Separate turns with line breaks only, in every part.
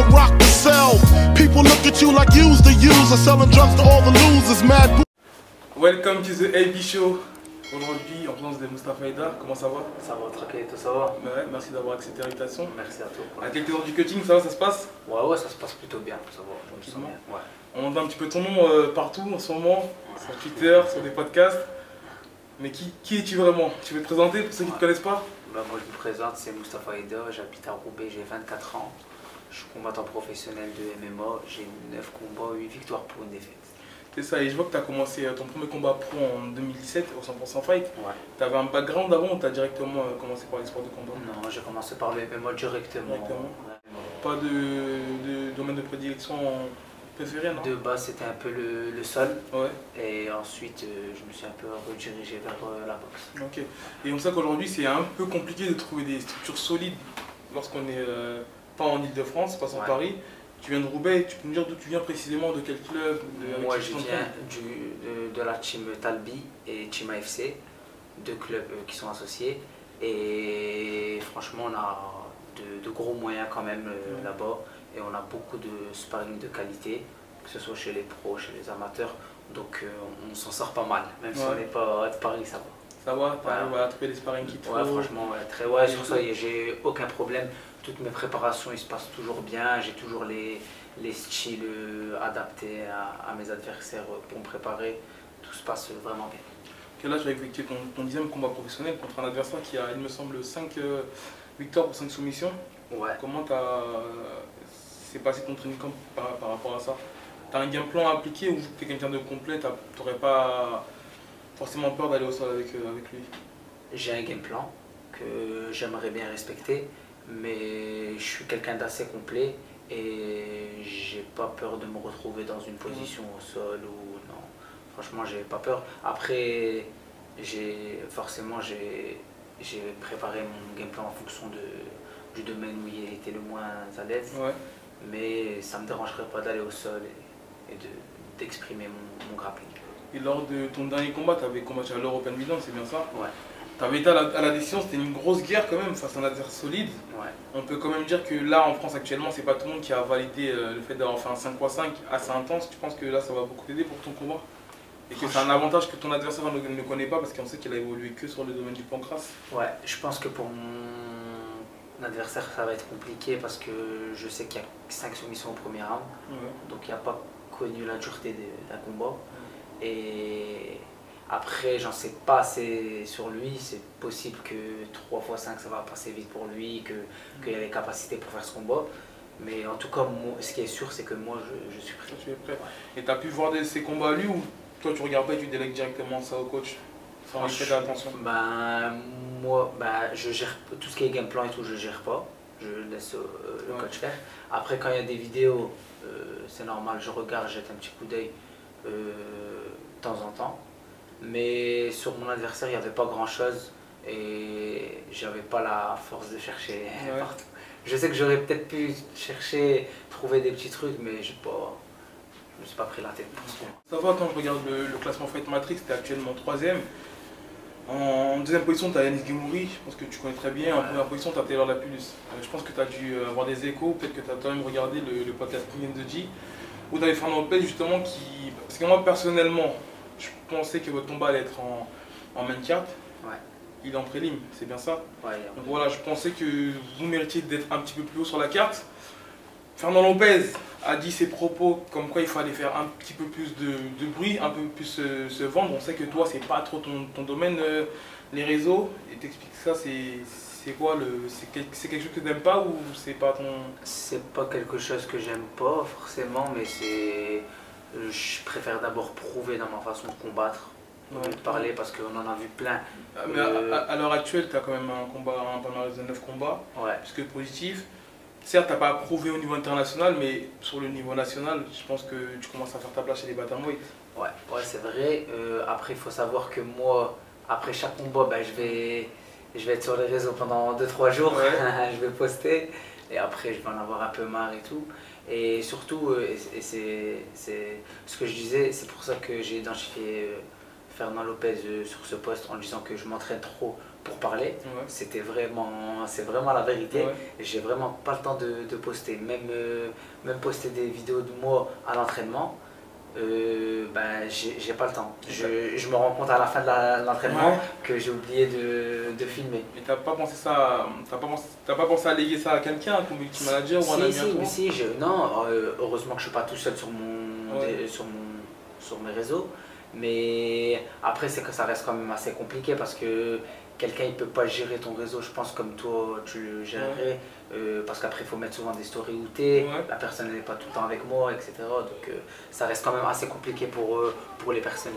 hell, another rock to sell. People look at you like you's the user, selling drugs to all the losers. Mad.
Welcome to the AB Show. Aujourd'hui, en présence de Mustafa Haïdar, comment ça va?
Ça va, tranquille, tout ça va?
Ouais, Merci d'avoir accepté l'invitation.
Merci à toi.
À quelques heures du cutting, ça va, ça se passe?
Ouais, ouais, ça se passe plutôt bien, ça va.
Tranquillement.
bien, Ouais.
On entend un petit peu ton nom euh, partout en ce moment, sur Twitter, sur des podcasts. Mais qui, qui es-tu vraiment? Tu veux te présenter pour ceux qui ne te connaissent pas?
Bah, moi, je me présente, c'est Mustapha Eder, j'habite à Roubaix, j'ai 24 ans. Je suis combattant professionnel de MMA, j'ai 9 combats, 8 victoires pour une défaite.
C'est ça, et je vois que tu as commencé euh, ton premier combat pro en 2017 au 100% Fight.
Ouais.
Tu avais un background avant ou tu as directement euh, commencé par les sports de combat?
Non, j'ai commencé par le MMA directement.
Directement.
Ouais.
Pas de, de domaine de prédilection préféré, non?
De base, c'était un peu le, le sol,
Ouais,
et ensuite, euh, je me suis un peu redirigé vers la boxe.
ok. Et on sait qu'aujourd'hui, c'est un peu compliqué de trouver des structures solides lorsqu'on est euh, pas en Ile-de-France, pas
Ouais.
Paris. Tu viens de Roubaix, tu peux me dire d'où tu viens précisément, de quel club de-
Moi, je viens du, de, de la team Talbi et Team AFC, deux clubs euh, qui sont associés. Et franchement, on a de, de gros moyens quand même euh,
Ouais.
là-bas. Et on a beaucoup de sparring de qualité, que ce soit chez les pros, chez les amateurs. Donc, euh, on, s'en sort pas mal. Même si on n'est pas de Paris, ça va.
Ça va, t'arrives
Ouais.
à trouver des sparring qui te
Ouais, franchement, ouais, très ouais, sur ça, j'ai aucun problème. Toutes mes préparations, ils se passent toujours bien. J'ai toujours les, les styles euh, adaptés à, à mes adversaires euh, pour me préparer. Tout se passe euh, vraiment bien.
Quel âge tu as effectué ton, ton dixième combat professionnel contre un adversaire qui a, il me semble, 5 victoires pour 5 soumissions?
Ouais.
Comment t'as c'est passé ton training camp par, par rapport à ça? T'as un game plan à appliquer ou tu es quelqu'un de complet, t'aurais pas forcément peur d'aller au sol avec, euh, avec lui?
J'ai un game plan que j'aimerais bien respecter, mais je suis quelqu'un d'assez complet et j'ai pas peur de me retrouver dans une position au sol ou non. Franchement, j'ai pas peur. Après, j'ai forcément j'ai j'ai préparé mon game plan en fonction de, du domaine où il était le moins à l'aise,
Ouais.
mais ça me dérangerait pas d'aller au sol et, et de d'exprimer mon, mon grappling.
Et lors de ton dernier combat, tu avais combattu à l'European Milan, c'est bien ça?
Ouais.
Tu avais été à la, à la décision, c'était une grosse guerre quand même face à un adversaire solide.
Ouais.
On peut quand même dire que là en France actuellement, c'est pas tout le monde qui a validé euh, le fait d'avoir fait un 5 x 5 assez intense. Tu penses que là ça va beaucoup t'aider pour ton combat? Et que c'est un avantage que ton adversaire ne, ne connaît pas parce qu'on sait qu'il a évolué que sur le domaine du pancras
Ouais, je pense que pour mon adversaire, ça va être compliqué parce que je sais qu'il y a 5 soumissions au premier round,
Ouais.
donc il n'a pas connu la dureté de- d'un combat. Et après, j'en sais pas assez sur lui. C'est possible que 3 x 5 ça va passer vite pour lui, que- qu'il a les capacités pour faire ce combat. Mais en tout cas, moi, ce qui est sûr, c'est que moi, je, je suis prêt.
Toi, tu es prêt. Et tu as pu voir des- ces combats à lui ou toi tu regardes pas et tu délègues directement ça au coach sans y prêter attention?
Ben, moi, ben, je gère tout ce qui est game plan et tout, je gère pas. Je laisse euh, le
Ouais.
coach faire. Après, quand il y a des vidéos, euh, c'est normal, je regarde, je jette un petit coup d'œil euh, de temps en temps. Mais sur mon adversaire, il n'y avait pas grand chose et j'avais pas la force de chercher
Ouais.
partout. Je sais que j'aurais peut-être pu chercher, trouver des petits trucs, mais j'ai pas, je me suis pas pris la tête pour ça.
Ça va quand je regarde le, le classement Fight Matrix, tu es actuellement troisième. En deuxième position, tu as Yanis Gemouri, je pense que tu connais très bien. En première position, tu as Taylor Lapulus. Euh, je pense que tu as dû euh, avoir des échos, peut-être que tu as quand même regardé le, le podcast Premium de G, où tu avais Fernand Lopez justement qui. Parce que moi personnellement, je pensais que votre combat allait être en, en main carte.
Ouais.
Il est en prélim, c'est bien ça?
Ouais,
Donc voilà, je pensais que vous méritiez d'être un petit peu plus haut sur la carte. Fernand Lopez a dit ses propos comme quoi il fallait faire un petit peu plus de, de bruit, un peu plus se, se vendre. On sait que toi, c'est pas trop ton, ton domaine, euh, les réseaux. Et t'expliques ça, c'est c'est quoi le c'est quelque chose que t'aimes pas ou c'est pas ton.
C'est pas quelque chose que j'aime pas forcément, mais c'est. Je préfère d'abord prouver dans ma façon de combattre,
Ouais.
de parler parce qu'on en a vu plein.
Ah, Mais à, à- à l'heure actuelle, tu as quand même un combat, un palmarès de 9 combats,
Ouais,
plus que positif. Certes, tu n'as pas prouvé au niveau international, mais sur le niveau national, je pense que tu commences à faire ta place chez les bantamweight.
ouais, ouais c'est vrai. Euh, après, il faut savoir que moi, après chaque combat, ben, je, vais, je vais être sur les réseaux pendant 2-3 jours,
Ouais.
je vais poster, et après, je vais en avoir un peu marre et tout. Et surtout, euh, et, c'est ce que je disais, c'est pour ça que j'ai identifié euh, Fernand Lopez euh, sur ce poste en disant que je m'entraîne trop pour parler.
Ouais.
C'était vraiment, c'est vraiment la vérité.
Ouais.
J'ai vraiment pas le temps de, de poster. Même, même poster des vidéos de moi à l'entraînement, euh, ben, j'ai pas le temps. Je, je me rends compte à la fin de l'entraînement
Ouais.
que j'ai oublié de, de filmer.
Et t'as pas pensé ça, t'as pas pensé, pas pensé à léguer ça à quelqu'un, un community manager ou un
Si,
ami
si,
à toi?
mais si, je- non, euh, heureusement que je suis pas tout seul sur, mon,
Ouais.
sur, mon, sur mes réseaux. Mais après, c'est que ça reste quand même assez compliqué parce que quelqu'un il peut pas gérer ton réseau, je pense, comme toi tu le gérerais. euh, parce qu'après, il faut mettre souvent des stories où t'es,
Ouais.
la personne n'est pas tout le temps avec moi, etc. Donc euh, ça reste quand même assez compliqué pour, eux, pour les personnes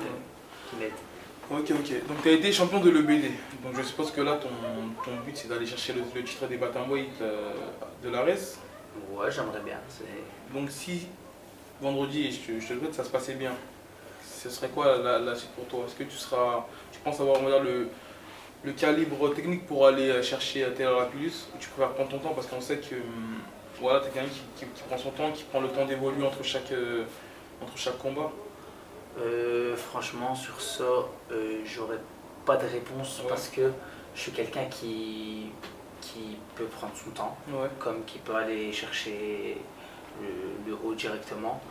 qui m'aident.
Ok, ok. Donc tu as été champion de l'EBD. Donc je suppose que là, ton, ton but, c'est d'aller chercher le, le titre des Batamweight euh, de l'ARES.
Ouais, j'aimerais bien.
Donc si vendredi, je te, je te le souhaite, ça se passait bien, ce serait quoi la, la suite pour toi? Est-ce que tu seras, tu penses avoir on va dire, le, le calibre technique pour aller euh, chercher Taylor Lapillus ou tu préfères prendre ton temps parce qu'on sait que hum, voilà, tu es quelqu'un qui, qui- qui prend son temps, qui prend le temps d'évoluer entre chaque, euh, entre chaque combat
Euh, franchement, sur ça, euh, j'aurais pas de réponse
Ouais.
parce que je suis quelqu'un qui, qui peut prendre son temps,
Ouais.
comme qui peut aller chercher le, le haut directement.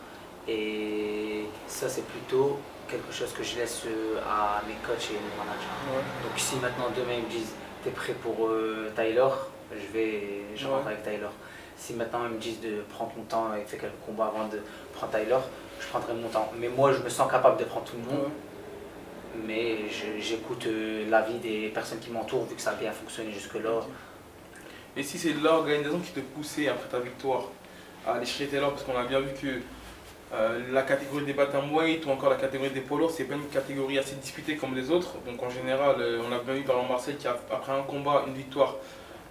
Et ça, c'est plutôt quelque chose que je laisse euh, à mes coachs et mes managers.
Ouais.
Donc, si maintenant demain ils me disent T'es prêt pour euh, Tyler Je vais, je rentre
Ouais.
avec Tyler. Si maintenant ils me disent de prendre ton temps et faire quelques combats avant de prendre Tyler, je prendrai mon temps. Mais moi, je me sens capable de prendre tout le monde.
Ouais.
Mais j'écoute euh, l'avis des personnes qui m'entourent vu que ça a bien fonctionné jusque-là.
Et si c'est l'organisation qui te poussait après ta victoire à aller chercher Taylor, parce qu'on a bien vu que euh, la catégorie des bantamweight ou encore la catégorie des polos, c'est pas une catégorie assez disputée comme les autres. Donc en général, euh, on a bien vu par exemple Marseille qui a, après un combat, une victoire,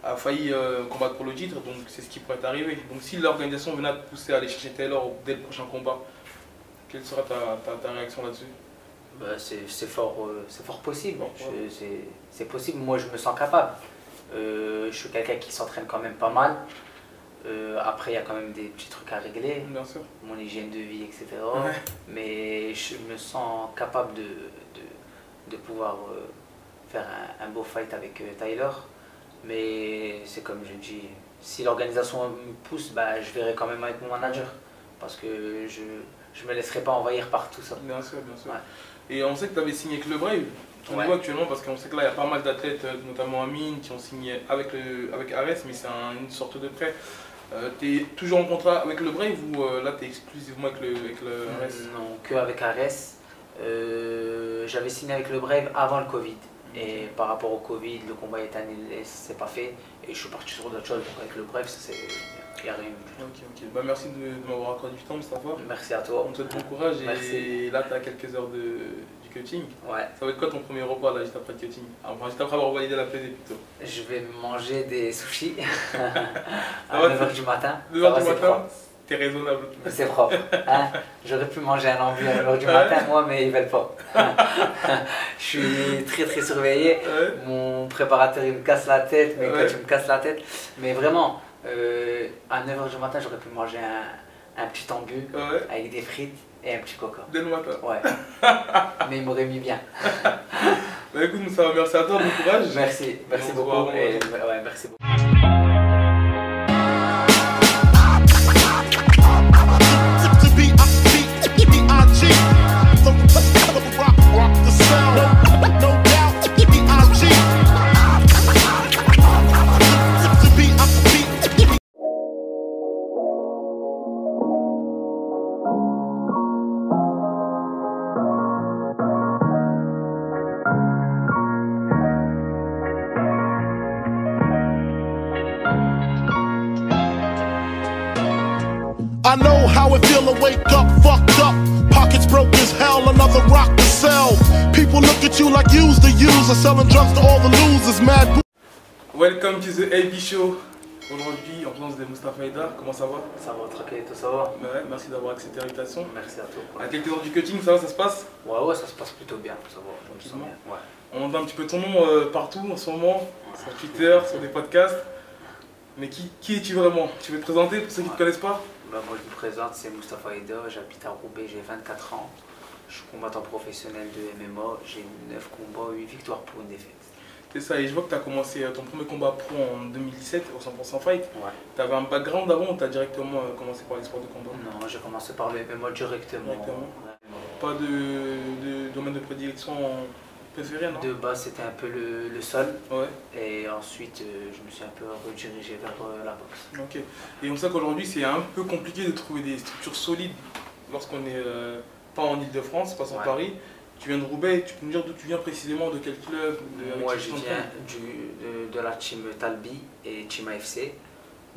a failli euh, combattre pour le titre. Donc c'est ce qui pourrait t'arriver. Donc si l'organisation venait à te pousser à aller chercher Taylor dès le prochain combat, quelle sera ta, ta- ta réaction là-dessus?
Bah, c'est fort, euh, fort possible.
Ouais.
c'est- possible. Moi, je me sens capable. Je suis quelqu'un qui s'entraîne quand même pas mal. Euh, après, il y a quand même des petits trucs à régler,
Bien sûr.
mon hygiène de vie, etc.
Ouais.
Mais je me sens capable de, de, de pouvoir euh, faire un, un beau fight avec euh, Tyler. Mais c'est comme je dis, si l'organisation me pousse, bah, je verrai quand même avec mon manager. Parce que je ne me laisserai pas envahir par tout ça.
Bien sûr, bien sûr.
Ouais.
Et on sait que tu avais signé avec le Brave. Ton
Ouais.
niveau actuellement, parce qu'on sait que là, il y a pas mal d'athlètes, euh, notamment Amine, qui ont signé avec, le, avec Ares, mais c'est un- une sorte de prêt. Tu es toujours en contrat avec le Brave ou euh, là, tu es exclusivement avec le, avec le Ares
Non, que avec Ares. Euh, J'avais signé avec le Brave avant le Covid. Et par rapport au Covid, le combat est annulé, c'est pas fait. Et je suis parti sur d'autres choses. Donc avec le Brave, ça c'est. Il n'y a rien eu du
Ok, ok. Bah, merci de, de m'avoir accordé du temps, Mustafa.
Merci à toi.
On te souhaite bon courage et
Merci.
là, tu as quelques heures de, cutting.
Ouais,
Ça va être quoi ton premier repas là, juste après le cutting? Enfin, juste après avoir validé la pesée plutôt.
je vais manger des sushis à
va,
9h du matin.
2h
Ça va,
du
c'est
matin,
propre.
t'es raisonnable.
C'est propre. Hein J'aurais pu manger un ambu à 9h du matin, moi, mais ils veulent pas. je suis très très surveillé.
Ouais.
Mon préparateur il me casse la tête, mes
Ouais.
coachs me cassent la tête. Mais vraiment, euh, à 9h du matin, j'aurais pu manger un, un petit ambu
Ouais.
avec des frites et un petit coca.
Dès le matin.
Ouais. Mais il m'aurait mis bien.
Bah écoute, Moussa, merci à toi, bon courage.
Merci, merci beaucoup. Et, ouais, merci beaucoup.
Look at you like you's the user, selling drugs to all the losers. Mad boo-
Welcome to the AB Show. Aujourd'hui, en présence de Mustafa Eda, comment ça va?
Ça va, tranquille, tout ça va?
Ouais, Merci d'avoir accepté l'invitation.
Merci à toi.
À quelques heures du cutting, ça va, ça se passe?
Ouais, ouais, ça se passe plutôt bien, ça va.
Tranquillement.
bien. Ouais.
On entend un petit peu ton nom euh, partout en ce moment, sur Twitter, sur des podcasts. Mais qui, qui es-tu vraiment? Tu veux te présenter pour ceux qui ne te connaissent pas?
Bah, moi, je me présente, c'est Mustapha Eda, j'habite à Roubaix, j'ai 24 ans. Je suis combattant professionnel de MMA, j'ai 9 combats, 8 victoires pour une défaite.
C'est ça, et je vois que tu as commencé euh, ton premier combat pro en 2017 au 100% Fight.
Ouais.
Tu avais un background avant ou tu as directement euh, commencé par les sports de combat
Non, j'ai commencé par le MMA directement.
Directement.
Ouais.
Pas de, de domaine de prédilection préféré, non?
De base, c'était un peu le, le sol.
Ouais,
Et ensuite, euh, je me suis un peu redirigé vers la boxe.
ok. Et on sait qu'aujourd'hui, c'est un peu compliqué de trouver des structures solides lorsqu'on euh, pas en Ile-de-France, pas en
Ouais.
Paris. Tu viens de Roubaix, tu peux me dire d'où tu viens précisément, de quel club de,
Moi, je viens du, de, de la team Talbi et Team AFC,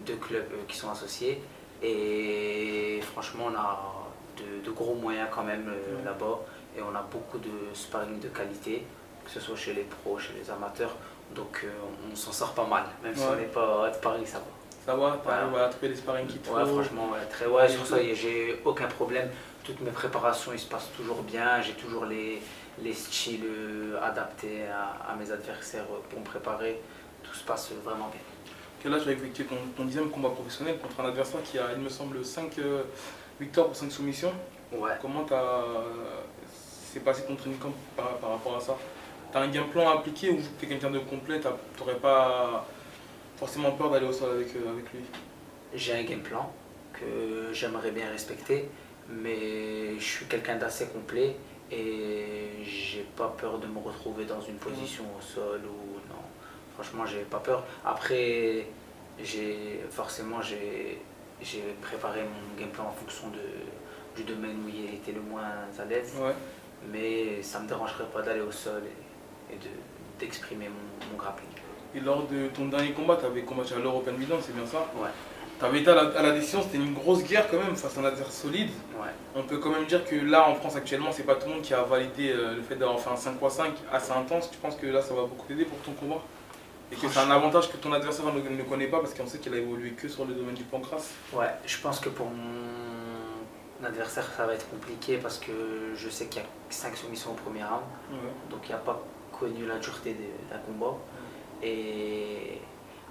deux clubs euh, qui sont associés. Et franchement, on a de, de gros moyens quand même euh,
Ouais.
là-bas. Et on a beaucoup de sparring de qualité, que ce soit chez les pros, chez les amateurs. Donc euh, on s'en sort pas mal, même si on n'est pas de Paris, ça va.
Ça va, tu arrives
Ouais.
à trouver les sparring te
Ouais, franchement, ouais, très ouais, sur ça, j'ai aucun problème. Toutes mes préparations, ils se passent toujours bien. J'ai toujours les, les styles euh, adaptés à, à mes adversaires euh, pour me préparer. Tout se passe vraiment bien.
Quel âge tu as effectué ton, ton dixième combat professionnel contre un adversaire qui a, il me semble, 5 victoires pour 5 soumissions?
Ouais.
Comment t'as s'est passé ton training camp par, par rapport à ça? T'as un game plan à appliquer ou tu es quelqu'un de complet, t'aurais pas forcément peur d'aller au sol avec, euh, avec lui?
J'ai un game plan que j'aimerais bien respecter, mais je suis quelqu'un d'assez complet et j'ai pas peur de me retrouver dans une position au sol ou non. Franchement, j'ai pas peur. Après, j'ai forcément j'ai préparé mon game plan en fonction de, du domaine où il était le moins à l'aise,
Ouais.
mais ça me dérangerait pas d'aller au sol et, et de d'exprimer mon, mon grappling.
Et lors de ton dernier combat, tu avais combattu à l'European Milan, c'est bien ça?
Ouais.
Tu avais été à la, à la décision, c'était une grosse guerre quand même face à un adversaire solide.
Ouais.
On peut quand même dire que là en France actuellement, c'est pas tout le monde qui a validé euh, le fait d'avoir fait un 5 x 5 assez intense. Tu penses que là ça va beaucoup t'aider pour ton combat? Et que c'est un avantage que ton adversaire ne, ne connaît pas parce qu'on sait qu'il a évolué que sur le domaine du pancras.
Ouais, je pense que pour mon adversaire, ça va être compliqué parce que je sais qu'il y a 5 soumissions au premier round, donc il n'a pas connu la dureté d'un combat. Et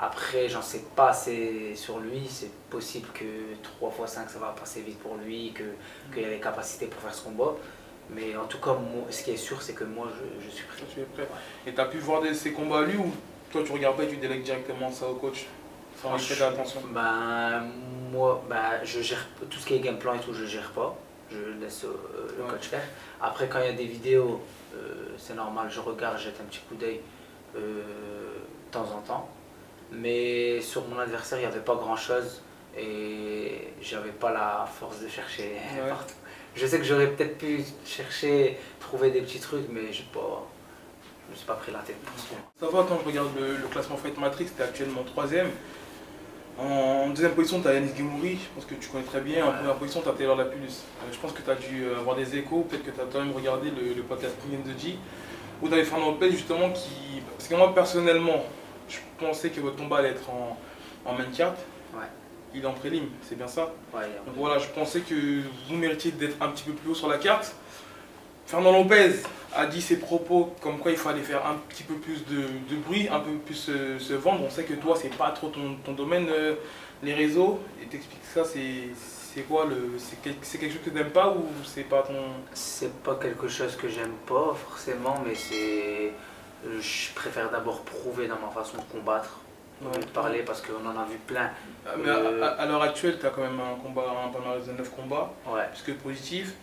après, j'en sais pas assez sur lui. C'est possible que 3 x 5 ça va passer vite pour lui, que- qu'il a les capacités pour faire ce combat. Mais en tout cas, moi, ce qui est sûr, c'est que moi, je, je suis prêt.
Toi, tu es prêt. Et tu as pu voir des- ces combats à lui ou toi tu regardes pas et tu délègues directement ça au coach sans y prêter attention
Ben, moi, ben, je gère tout ce qui est game plan et tout, je gère pas. Je laisse euh, le
Ouais.
coach faire. Après, quand il y a des vidéos, euh, c'est normal, je regarde, jette un petit coup d'œil euh, de temps en temps. Mais sur mon adversaire, il n'y avait pas grand chose et j'avais pas la force de chercher
Ouais.
partout. Je sais que j'aurais peut-être pu chercher, trouver des petits trucs, mais pas, je me suis pas pris la tête pour ça.
Ça va quand je regarde le, le classement Fight Matrix, tu es actuellement troisième. En deuxième position, tu as Yanis Gemouri, je pense que tu connais très bien. En
Ouais.
première position, tu as Taylor Lapulus. Euh, je pense que tu as dû avoir des échos, peut-être que tu as quand même regardé le, le podcast and the G, où tu avais Fernand Lopez justement qui. Parce que moi personnellement, je pensais que votre combat allait être en, en main card.
Ouais.
Il est en prélim, c'est bien ça
Ouais,
Donc voilà, je pensais que vous méritiez d'être un petit peu plus haut sur la carte. Fernand Lopez a dit ses propos comme quoi il fallait faire un petit peu plus de, de bruit, un peu plus se, se vendre. On sait que toi, c'est pas trop ton, ton domaine, euh, les réseaux. Et t'expliques ça, c'est quoi le C'est quel- c'est quelque chose que t'aimes pas ou c'est pas ton.
C'est pas quelque chose que j'aime pas forcément, mais c'est. Euh, Je préfère d'abord prouver dans ma façon de combattre, lieu de parler, parce qu'on en a vu plein.
Ah, Mais à, à- à l'heure actuelle, tu as quand même un combat, un palmarès de 9 combats,
Ouais,
plus que positif?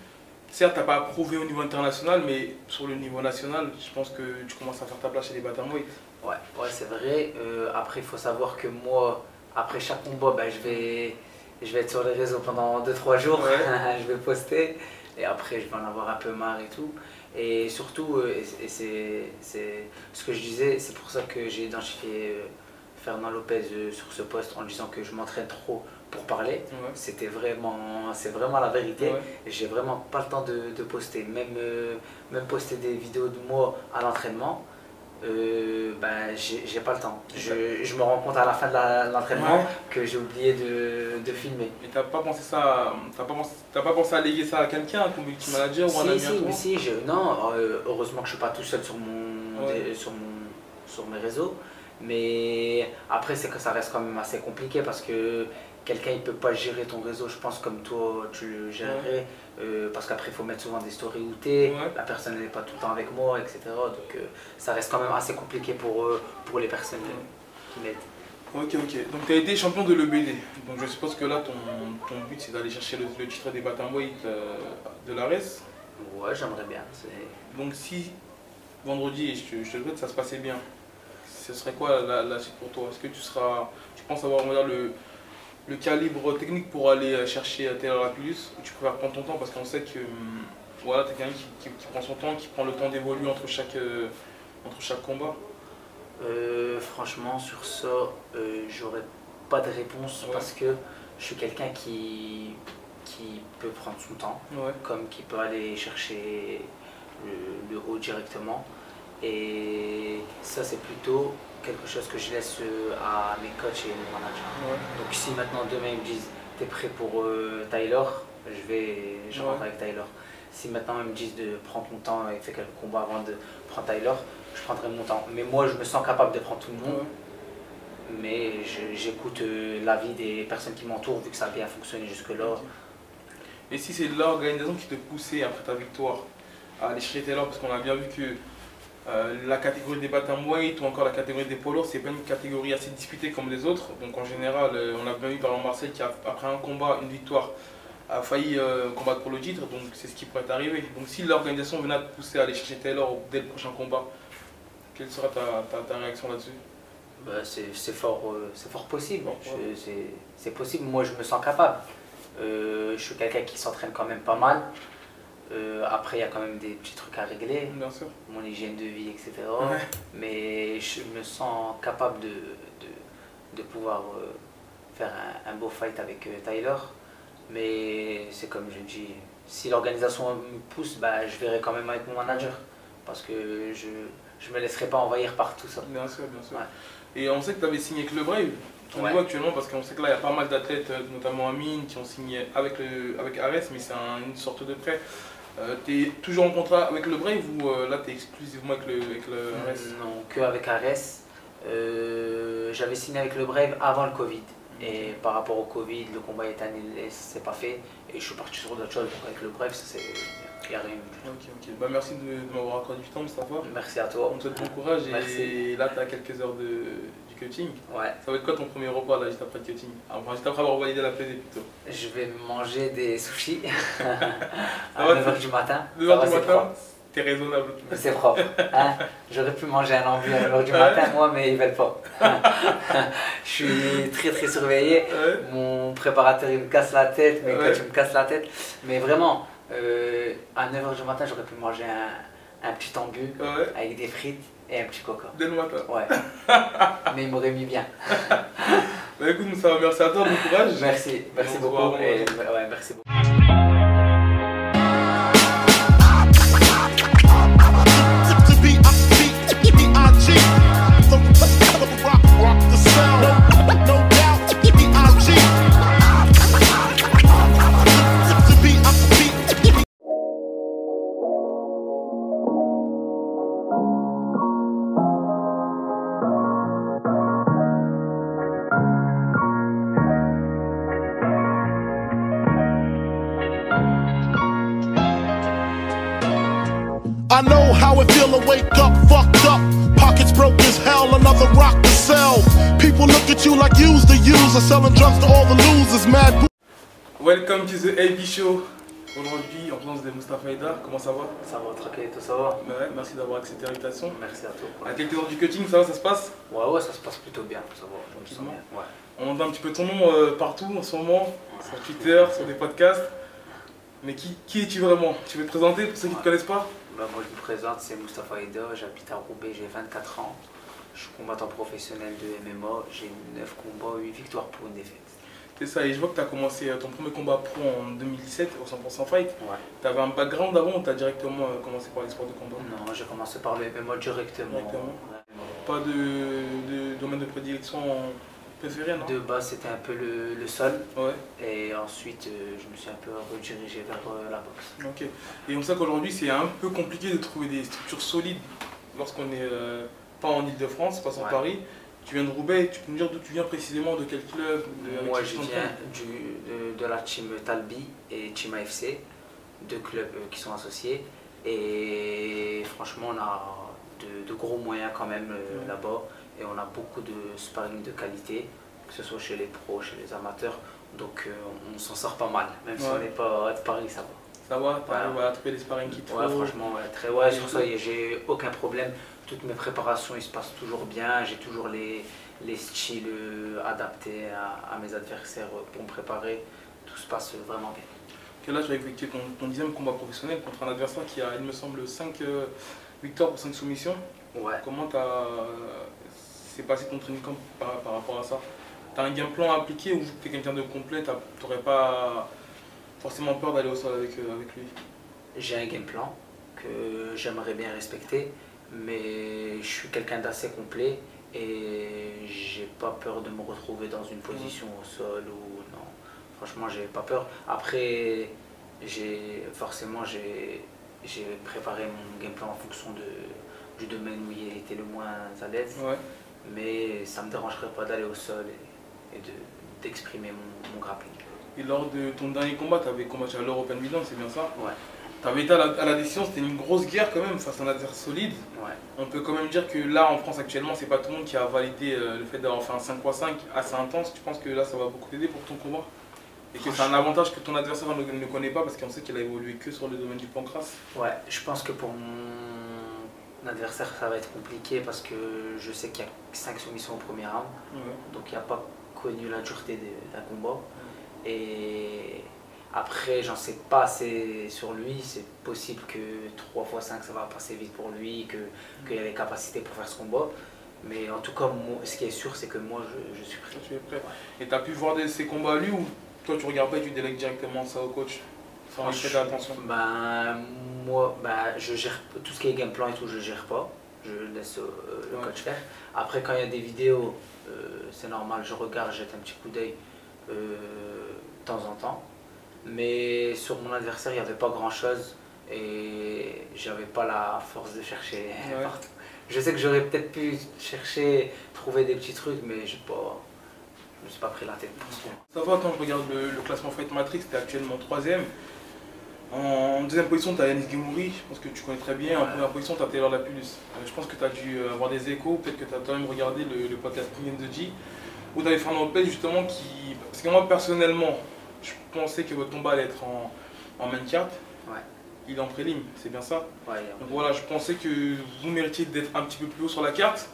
Certes, tu pas prouvé au niveau international, mais sur le niveau national, je pense que tu commences à faire ta place chez les bantamweight.
ouais, ouais c'est vrai. Euh, après, il faut savoir que moi, après chaque combat, ben, je, vais, je vais être sur les réseaux pendant 2-3 jours,
Ouais.
je vais poster, et après, je vais en avoir un peu marre et tout. Et surtout, euh, et, c'est ce que je disais, c'est pour ça que j'ai identifié euh, Fernand Lopez euh, sur ce poste en disant que je m'entraîne trop pour parler.
Ouais.
C'était vraiment, c'est vraiment la vérité.
Ouais.
J'ai vraiment pas le temps de, de poster, même, euh, même poster des vidéos de moi à l'entraînement. Euh, ben, j'ai pas le temps. Je, je me rends compte à la fin de l'entraînement
Ouais.
que j'ai oublié de, de filmer.
Et t'as pas pensé ça, à- t'as pas pensé, t'as pas pensé à léguer ça à quelqu'un, un community manager ou un
Si,
ami
si,
à toi?
mais si, je, non, euh, heureusement que je suis pas tout seul sur, mon,
Ouais.
sur, mon, sur mes réseaux. Mais après, c'est que ça reste quand même assez compliqué parce que quelqu'un il peut pas gérer ton réseau, je pense comme toi tu le gérerais, euh, parce qu'après il faut mettre souvent des stories où t'es,
Ouais.
la personne n'est pas tout le temps avec moi, etc. Donc euh, ça reste quand même assez compliqué pour, euh, pour les personnes qui m'aident.
Ok, ok. Donc tu as été champion de l'EBD. Donc je suppose que là, ton, ton but, c'est d'aller chercher le, le titre des Bantamweight euh, de l'ARES.
Ouais, j'aimerais bien.
Donc si vendredi, et je te, je te le souhaite, ça se passait bien, ce serait quoi la, la suite pour toi? Est-ce que tu seras, tu penses avoir on va dire, le, le calibre technique pour aller euh, chercher euh, Taylor Lapillus ou tu préfères prendre ton temps parce qu'on sait que hum, voilà, tu es quelqu'un qui, qui- qui prend son temps, qui prend le temps d'évoluer entre chaque, euh, entre chaque combat
Euh, franchement, sur ça, euh, j'aurais pas de réponse
Ouais.
parce que je suis quelqu'un qui, qui peut prendre son temps.
Ouais.
comme qui peut aller chercher le, le haut directement. Et ça, c'est plutôt quelque chose que je laisse euh, à mes coachs et mes managers.
Ouais.
Donc si maintenant demain ils me disent t'es prêt pour euh, Tyler, je vais je
Ouais.
rentre avec Tyler. Si maintenant ils me disent de prendre mon temps et faire quelques combats avant de prendre Tyler, je prendrai mon temps. Mais moi je me sens capable de prendre tout le monde,
Ouais.
mais j'écoute euh, l'avis des personnes qui m'entourent vu que ça a bien fonctionné jusque-là.
Et si c'est l'organisation qui te poussait après ta victoire à aller chercher Taylor, parce qu'on a bien vu que euh, la catégorie des bantamweight ou encore la catégorie des lourds, c'est pas une catégorie assez disputée comme les autres. Donc en général, euh, on a bien vu par exemple Marseille qui, a- après un combat, une victoire, a failli euh, combattre pour le titre. Donc c'est ce qui pourrait t'arriver. Donc si l'organisation venait à te pousser à aller chercher Taylor dès le prochain combat, quelle sera ta, ta- ta réaction là-dessus?
Bah, c'est fort, euh, fort possible.
Ouais.
c'est- possible. Moi, je me sens capable. Je suis quelqu'un qui s'entraîne quand même pas mal. Euh, après, il y a quand même des petits trucs à régler,
Bien sûr.
mon hygiène de vie, etc.
Ouais.
Mais je me sens capable de, de, de pouvoir euh, faire un, un beau fight avec euh, Tyler. Mais c'est comme je dis, si l'organisation me pousse, bah, je verrai quand même avec mon manager. Parce que je ne me laisserai pas envahir par tout ça.
Bien sûr, bien sûr.
Ouais.
Et on sait que tu avais signé avec le Brave.
Ouais.
actuellement, parce qu'on sait que là, il y a pas mal d'athlètes, euh, notamment Amine, qui ont signé avec, le, avec Ares, mais c'est un- une sorte de prêt. Tu es toujours en contrat avec le Brave ou euh, là, tu es exclusivement avec le, avec le Ares?
Non, que avec Ares. Euh, J'avais signé avec le Brave avant le Covid. Et par rapport au Covid, le combat est annulé, c'est pas fait. Et je suis parti sur d'autres choses. Donc avec le Brave, ça c'est. Il n'y a rien eu.
Ok, ok. Bah, merci de, de m'avoir accordé du temps, Mustafa.
Merci à toi.
On te souhaite bon courage et là, tu as quelques heures de,
Ouais.
Ça va être quoi ton premier repas là, juste après le coaching Enfin, juste après avoir validé la plaisée plutôt.
Je vais manger des sushis à
va,
9h du matin.
2
Ça
heures
va,
du
c'est
matin,
propre.
t'es raisonnable.
C'est propre. hein. J'aurais pu manger un ambu à 9h du matin, moi, mais ils veulent pas. je suis très très surveillé.
Ouais.
Mon préparateur il me casse la tête, mes
Ouais.
coachs me cassent la tête. Mais vraiment, euh, à 9h du matin, j'aurais pu manger un, un petit ambu
Ouais.
avec des frites et un petit.
Dès le matin.
Ouais. Mais il m'aurait mis bien.
Bah écoute, Moussa, merci à toi, bon courage.
Merci, merci beaucoup. Et, ouais, merci beaucoup.
At you like you's the user, selling drugs to all the losers. Mad
Welcome to the AB Show. Aujourd'hui, en présence de Mustafa Eda, comment ça va?
Ça va, tranquille, tout ça va?
Ouais, Merci d'avoir accepté l'invitation.
Merci à toi.
À quelques heures du coaching, ça va, ça se passe?
Ouais, ouais, ça se passe plutôt bien, ça va.
Tranquillement.
bien. Ouais.
On entend un petit peu ton nom euh, partout en ce moment, sur Twitter, sur des podcasts. Mais qui, qui es-tu vraiment? Tu veux te présenter pour ceux qui ne te connaissent pas?
Bah, moi, je me présente, c'est Mustapha Eda, j'habite à Roubaix, j'ai 24 ans. Je suis combattant professionnel de MMA, j'ai 9 combats, 8 victoires pour une défaite.
C'est ça, et je vois que tu as commencé euh, ton premier combat pro en 2017 au 100% Fight.
Ouais.
Tu avais un background avant ou tu as directement euh, commencé par les sports de combat?
Non, j'ai commencé par le MMA directement.
Directement.
Ouais.
Pas de, de domaine de prédilection préféré, non?
De base, c'était un peu le, le sol,
Ouais,
et ensuite, euh, je me suis un peu redirigé vers la boxe.
ok. Et on sait qu'aujourd'hui, c'est un peu compliqué de trouver des structures solides lorsqu'on euh, pas en Ile-de-France, pas
Ouais.
Paris. Tu viens de Roubaix, tu peux me dire d'où tu viens précisément, de quel club
Moi je viens de, la team Talbi et Team AFC, deux clubs euh, qui sont associés. Et franchement on a de, gros moyens quand même euh, là-bas et on a beaucoup de sparring de qualité, que ce soit chez les pros, chez les amateurs. Donc euh, on, s'en sort pas mal, même si on n'est pas de Paris, ça va.
Ça va, tu à trouver des sparring qui te
Ouais, franchement, très, ouais, sur ça, j'ai aucun problème. Toutes mes préparations, ils se passent toujours bien. J'ai toujours les, les styles euh, adaptés à, mes adversaires pour me préparer. Tout se passe vraiment bien.
Quel âge tu as effectué ton, ton, dixième combat professionnel contre un adversaire qui a, il me semble, 5 euh, victoires pour 5 soumissions?
Ouais.
Comment s'est passé ton training camp par, par rapport à ça? Tu as un game plan à appliquer ou tu es quelqu'un de complet? Tu n'aurais pas forcément peur d'aller au sol avec, euh, avec lui?
J'ai un game plan que j'aimerais bien respecter, mais je suis quelqu'un d'assez complet et j'ai pas peur de me retrouver dans une position au sol ou non. Franchement, j'ai pas peur. Après, j'ai forcément j'ai préparé mon game plan en fonction de, du domaine où il était le moins à l'aise. Mais ça me dérangerait pas d'aller au sol et, d'exprimer mon, mon grappling.
Et lors de ton dernier combat, tu avais combattu à l'European Milan, c'est bien ça?
Ouais.
Tu avais été à la, décision, c'était une grosse guerre quand même face à un adversaire solide.
Ouais.
On peut quand même dire que là en France actuellement, c'est pas tout le monde qui a validé euh, le fait d'avoir fait un 5 x 5 assez intense. Tu penses que là ça va beaucoup t'aider pour ton combat? Et que c'est un avantage que ton adversaire ne, ne connaît pas parce qu'on sait qu'il a évolué que sur le domaine du pancras
Ouais, je pense que pour mon adversaire ça va être compliqué parce que je sais qu'il y a 5 soumissions au premier round. Donc il n'a pas connu la dureté d'un combat. Et après, j'en sais pas assez sur lui. C'est possible que 3 x 5 ça va passer vite pour lui, qu'il a les capacités pour faire ce combat. Mais en tout cas, ce qui est sûr, c'est que moi, je, suis prêt.
Tu es prêt. Et tu as pu voir ces combats à lui ou toi, tu regardes pas et tu délègues directement ça au coach sans prêter attention?
Ben, Moi, ben, je gère tout ce qui est game plan et tout, je gère pas. Je laisse euh, le coach faire. Après, quand il y a des vidéos, euh, c'est normal, je regarde, jette un petit coup d'œil. Euh, de temps en temps. Mais sur mon adversaire, il n'y avait pas grand chose et j'avais pas la force de chercher partout. Je sais que j'aurais peut-être pu chercher, trouver des petits trucs, mais je pas. Je me suis pas pris la tête pour ça.
Ça va, quand je regarde le, classement Fight Matrix, tu es actuellement troisième. En deuxième position, tu as Yanis Gimouri, je pense que tu connais très bien. En première position, tu as Taylor Lapulus. Euh, je pense que tu as dû avoir des échos, peut-être que tu as quand même regardé le, le podcast King the G, où tu avais Fernand Lopez justement qui. Parce que moi personnellement, je pensais que votre combat allait être en, en main carte.
Ouais.
Il est en prélim, c'est bien ça
ouais,
Donc voilà, je pensais que vous méritiez d'être un petit peu plus haut sur la carte.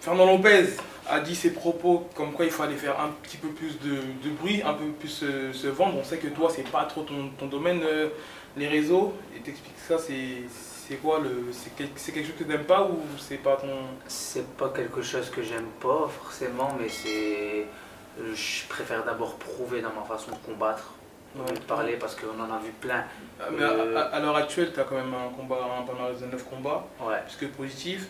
Fernand Lopez a dit ses propos comme quoi il fallait faire un petit peu plus de, bruit, un peu plus se, vendre. On sait que toi, c'est pas trop ton, domaine, euh, les réseaux. Et t'expliques ça, c'est c'est quoi le c'est quelque chose que tu n'aimes pas ou c'est pas ton
c'est pas quelque chose que j'aime pas forcément mais c'est je préfère d'abord prouver dans ma façon de combattre de parler parce qu'on en a vu plein.
Ah, mais à, l'heure actuelle tu as quand même un combat un palmarès de 9 combats.
Ouais.
puisque positif.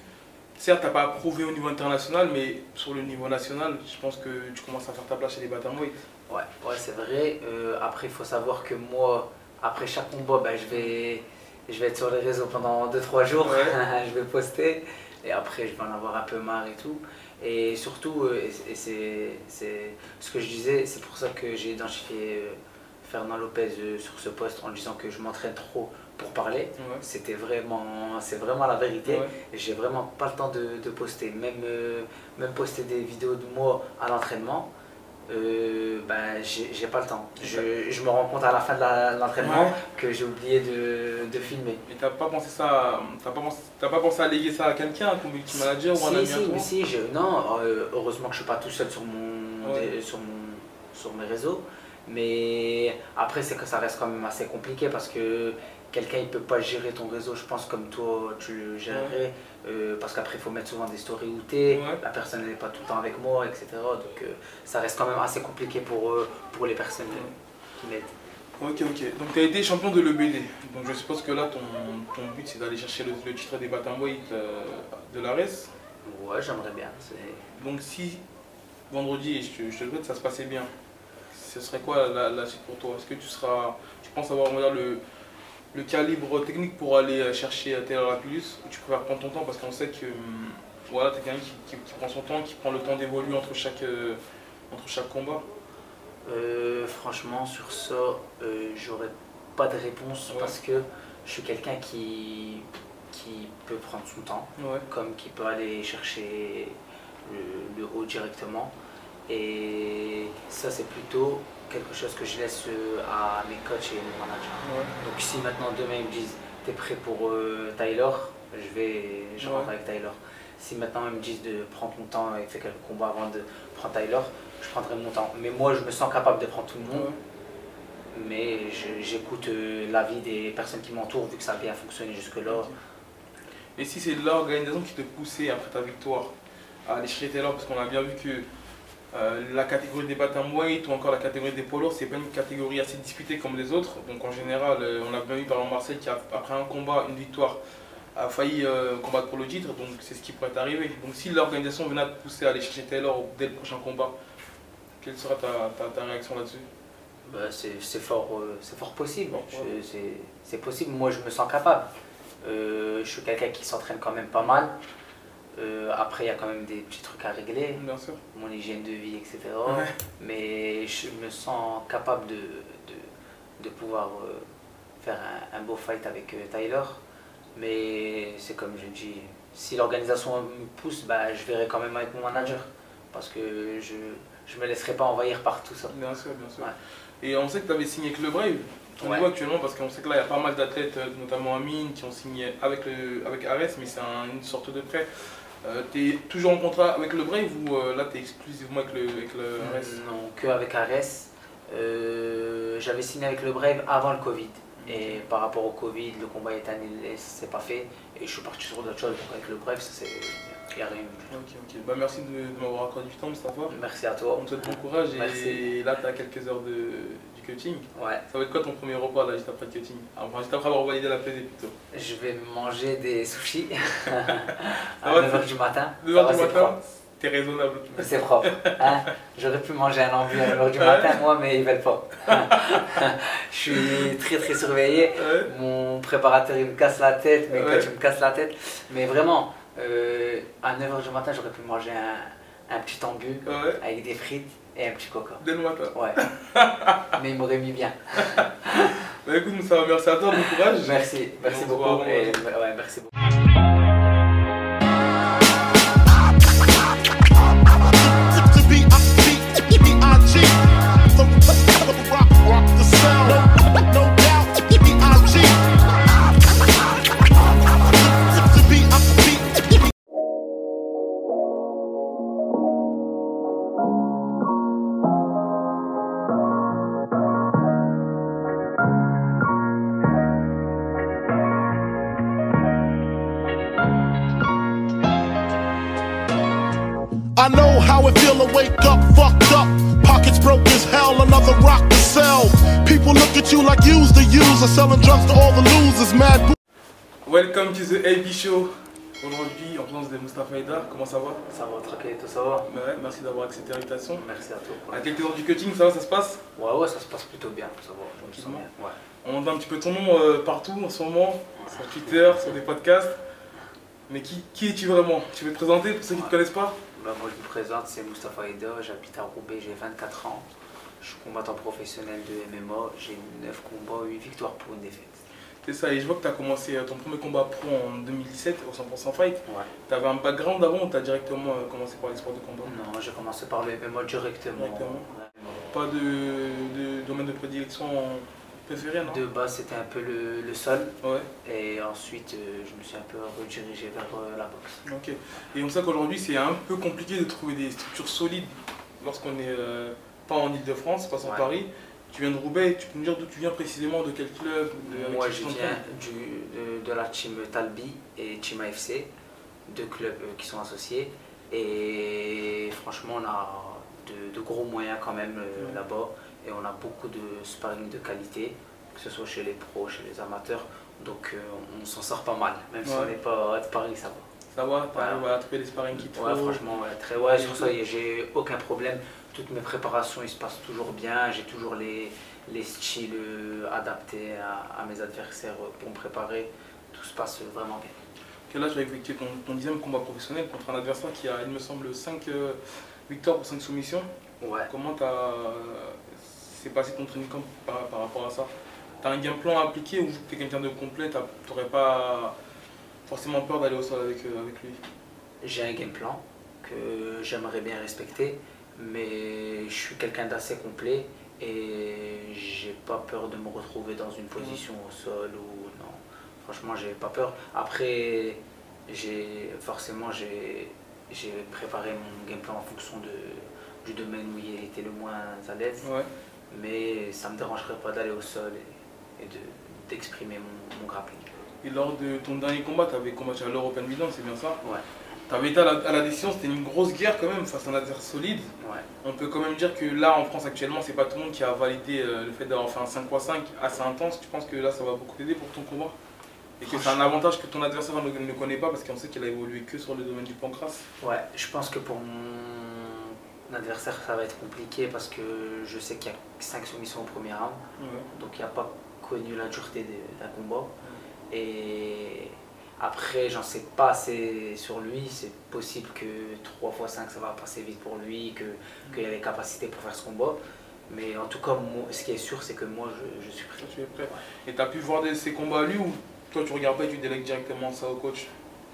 Certes tu n'as pas prouvé au niveau international mais sur le niveau national je pense que tu commences à faire ta place chez les bantamweight
ouais ouais c'est vrai. Euh, après il faut savoir que moi après chaque combat ben, je vais je vais être sur les réseaux pendant 2-3 jours, je vais poster. Et après je vais en avoir un peu marre et tout. Et surtout, euh, et c'est ce que je disais, c'est pour ça que j'ai identifié euh, Fernand Lopez euh, sur ce poste en disant que je m'entraîne trop pour parler. C'était vraiment, c'est vraiment la vérité. J'ai vraiment pas le temps de, de poster, même, même poster des vidéos de moi à l'entraînement euh, ben, j'ai pas le temps. Je, je, me rends compte à la fin de l'entraînement que j'ai oublié de, de, filmer.
Et t'as pas pensé ça, t'as pas, pensé, pas pensé à léguer ça à quelqu'un, ton multimanager ou un ami
si, si, non, euh, heureusement que je suis pas tout seul sur, mon, sur, mon, sur mes réseaux. Mais après, c'est que ça reste quand même assez compliqué parce que quelqu'un il peut pas gérer ton réseau, je pense, comme toi tu le gérerais. Euh, parce qu'après, il faut mettre souvent des stories où t'es, la personne n'est pas tout le temps avec moi, etc. Donc euh, ça reste quand même assez compliqué pour, euh, pour les personnes qui m'aident.
Ok, ok. Donc tu as été champion de l'EBD. Donc je suppose que là, ton, ton but, c'est d'aller chercher le, titre des Batamweight de l'ARES
Ouais, j'aimerais bien.
Donc si vendredi, je te, je te le souhaite, ça se passait bien, ce serait quoi la, suite pour toi? Est-ce que tu seras, tu penses avoir on le, le calibre technique pour aller chercher Taylor Lapillus ou tu préfères prendre ton temps? Parce qu'on sait que hum, Voilà, t'es quelqu'un qui, qui- qui prend son temps, qui prend le temps d'évoluer entre chaque, euh, entre chaque combat.
Euh, franchement, sur ça, euh, j'aurais pas de réponse
Ouais.
parce que je suis quelqu'un qui, qui peut prendre son temps,
Ouais.
comme qui peut aller chercher le, le haut directement. Et ça, c'est plutôt quelque chose que je laisse euh, à mes coachs et mes managers.
Ouais.
Donc si maintenant demain ils me disent t'es prêt pour euh, Tyler, je vais je
Ouais.
rentre avec Tyler. Si maintenant ils me disent de prendre ton temps et faire quelques combats avant de prendre Tyler, je prendrai mon temps. Mais moi je me sens capable de prendre tout le monde,
Ouais.
mais j'écoute euh, l'avis des personnes qui m'entourent vu que ça a bien fonctionné jusque-là.
Et si c'est l'organisation qui te poussait après ta victoire à aller chercher Taylor, parce qu'on a bien vu que euh, la catégorie des bantamweight ou encore la catégorie des polos, c'est pas une catégorie assez disputée comme les autres. Donc en général, euh, on a bien vu par exemple Marcel qui a- après un combat, une victoire, a failli euh, combattre pour le titre. Donc c'est ce qui pourrait arriver. Donc si l'organisation venait à te pousser à aller chercher Taylor dès le prochain combat, quelle sera ta, ta- ta réaction là-dessus?
Bah, c'est fort, euh, fort possible. Je- c'est- C'est possible. Moi, je me sens capable. Je suis quelqu'un qui s'entraîne quand même pas mal. Euh, après, il y a quand même des petits trucs à régler,
Bien sûr.
mon hygiène de vie, etc.
Ouais.
Mais je me sens capable de, de, de pouvoir euh, faire un, un beau fight avec euh, Tyler. Mais c'est comme je dis, si l'organisation me pousse, bah, je verrai quand même avec mon manager. Parce que je ne me laisserai pas envahir par tout ça.
Bien sûr, bien sûr.
Ouais.
Et on sait que tu avais signé avec le Brave. Ton
Ouais.
niveau actuellement, parce qu'on sait que là, il y a pas mal d'athlètes, euh, notamment Amine, qui ont signé avec, le, avec Ares, mais c'est un- une sorte de prêt. Tu es toujours en contrat avec le Brave ou euh, là, tu es exclusivement avec le, avec le Ares
Non, que avec Ares. Euh, J'avais signé avec le Brave avant le Covid. Et par rapport au Covid, le combat est annulé, c'est pas fait. Et je suis parti sur d'autres choses. Donc avec le Brave, ça c'est. Il rien. eu.
Ok, ok. Bah, merci de, de m'avoir accordé du temps, Mustafa.
Merci à toi.
On te souhaite bon courage et là, tu as quelques heures de, du coaching.
Ouais.
Ça va être quoi ton premier repas là, juste après le coaching Enfin, juste après avoir validé la pesée plutôt.
Je vais manger des sushis à
va,
9h du matin.
2
Ça
heures
va,
du
c'est
matin,
propre.
t'es raisonnable.
C'est propre. hein? J'aurais pu manger un ambu à 9h du matin, moi, mais ils veulent pas. je suis très très surveillé.
Ouais.
Mon préparateur il me casse la tête, mes
Ouais.
coachs me cassent la tête. Mais vraiment, euh, à 9h du matin, j'aurais pu manger un, un petit ambu
Ouais.
avec des frites et un petit coca.
Dès le matin.
Ouais. Mais il m'aurait mis bien.
Bah écoute, Moussa, merci à toi, bon courage.
Merci, merci beaucoup. Et, ouais, merci beaucoup.
Hell, another rock to sell. People look at you like you's the user, selling drugs to all the losers. Mad
Welcome to the AB Show. Aujourd'hui, en présence de Mustafa Haïdar, comment ça va?
Ça va tranquille, tout ça va?
Ouais, Merci d'avoir accepté l'invitation.
Merci à toi.
À quelques heures du coaching, ça va, ça se passe?
Ouais, ouais, ça se passe plutôt bien, ça va. Je me sens
Tranquillement.
bien. Ouais.
On entend un petit peu ton nom euh, partout en ce moment, sur Twitter, sur des podcasts. Mais qui, qui es-tu vraiment? Tu veux te présenter pour ceux qui ne te connaissent pas?
Bah, moi, je me présente, c'est Mustapha Eda, j'habite à Roubaix, j'ai 24 ans. Je suis combattant professionnel de MMA, j'ai 9 combats, 8 victoires pour une défaite.
C'est ça, et je vois que tu as commencé euh, ton premier combat pro en 2017 au 100% Fight.
Ouais.
Tu avais un background avant ou tu as directement euh, commencé par les sports de combat?
Non, j'ai commencé par le MMA directement.
Directement.
Ouais.
Pas de, de domaine de prédilection préféré, non?
De base, c'était un peu le, le sol,
Ouais,
et ensuite, euh, je me suis un peu redirigé vers la boxe.
ok. Et on sait qu'aujourd'hui, c'est un peu compliqué de trouver des structures solides lorsqu'on euh, pas en Ile-de-France, pas en
Ouais.
Paris. Tu viens de Roubaix, tu peux nous dire d'où tu viens précisément, de quel club de,
Moi,
qui
je viens du, de, de la team Talbi et Team AFC, deux clubs euh, qui sont associés. Et franchement, on a de, de gros moyens quand même euh,
Ouais.
là-bas. Et on a beaucoup de sparring de qualité, que ce soit chez les pros, chez les amateurs. Donc, euh, on s'en sort pas mal. Même si on n'est pas de Paris, ça va.
Ça va, t'arrives
Voilà.
à trouver les sparring qu'il te
Ouais, franchement, ouais, très ouais, sur ça, j'ai aucun problème. Toutes mes préparations, ils se passent toujours bien. J'ai toujours les, les styles euh, adaptés à, à mes adversaires euh, pour me préparer. Tout se passe vraiment bien.
quel âge effectué ton, ton dixième combat professionnel contre un adversaire qui a, il me semble, 5 victoires pour 5 soumissions?
Ouais.
Comment s'est passé ton training camp par, par rapport à ça? Tu as un game plan appliqué ou tu es quelqu'un de complet Tu n'aurais pas forcément peur d'aller au sol avec, euh, avec lui?
J'ai un game plan que j'aimerais bien respecter, mais je suis quelqu'un d'assez complet et j'ai pas peur de me retrouver dans une position au sol ou non. Franchement, j'ai pas peur. Après, j'ai forcément j'ai préparé mon game plan en fonction de, du domaine où il était le moins à l'aise. Mais ça me dérangerait pas d'aller au sol et, d'exprimer mon, mon grappling.
Et lors de ton dernier combat, tu avais combattu à l'European Milan, c'est bien ça?
Ouais.
Tu avais été à la, décision, c'était une grosse guerre quand même face à un adversaire solide.
Ouais.
On peut quand même dire que là en France actuellement, c'est pas tout le monde qui a validé euh, le fait d'avoir fait un 5 x 5 assez intense. Tu penses que là ça va beaucoup t'aider pour ton combat? Et que c'est un avantage que ton adversaire ne, ne connaît pas parce qu'on sait qu'il a évolué que sur le domaine du pancras
Ouais, je pense que pour mon adversaire ça va être compliqué parce que je sais qu'il y a 5 soumissions au premier round. Donc il n'a pas connu la dureté d'un combat. Et après, j'en sais pas assez sur lui. C'est possible que 3 x 5 ça va passer vite pour lui, qu'il y a les capacités pour faire ce combat. Mais en tout cas, ce qui est sûr, c'est que moi, je, suis prêt.
Tu es prêt. Et tu as pu voir ces combats à lui ou toi, tu regardes pas et tu délègues directement ça au coach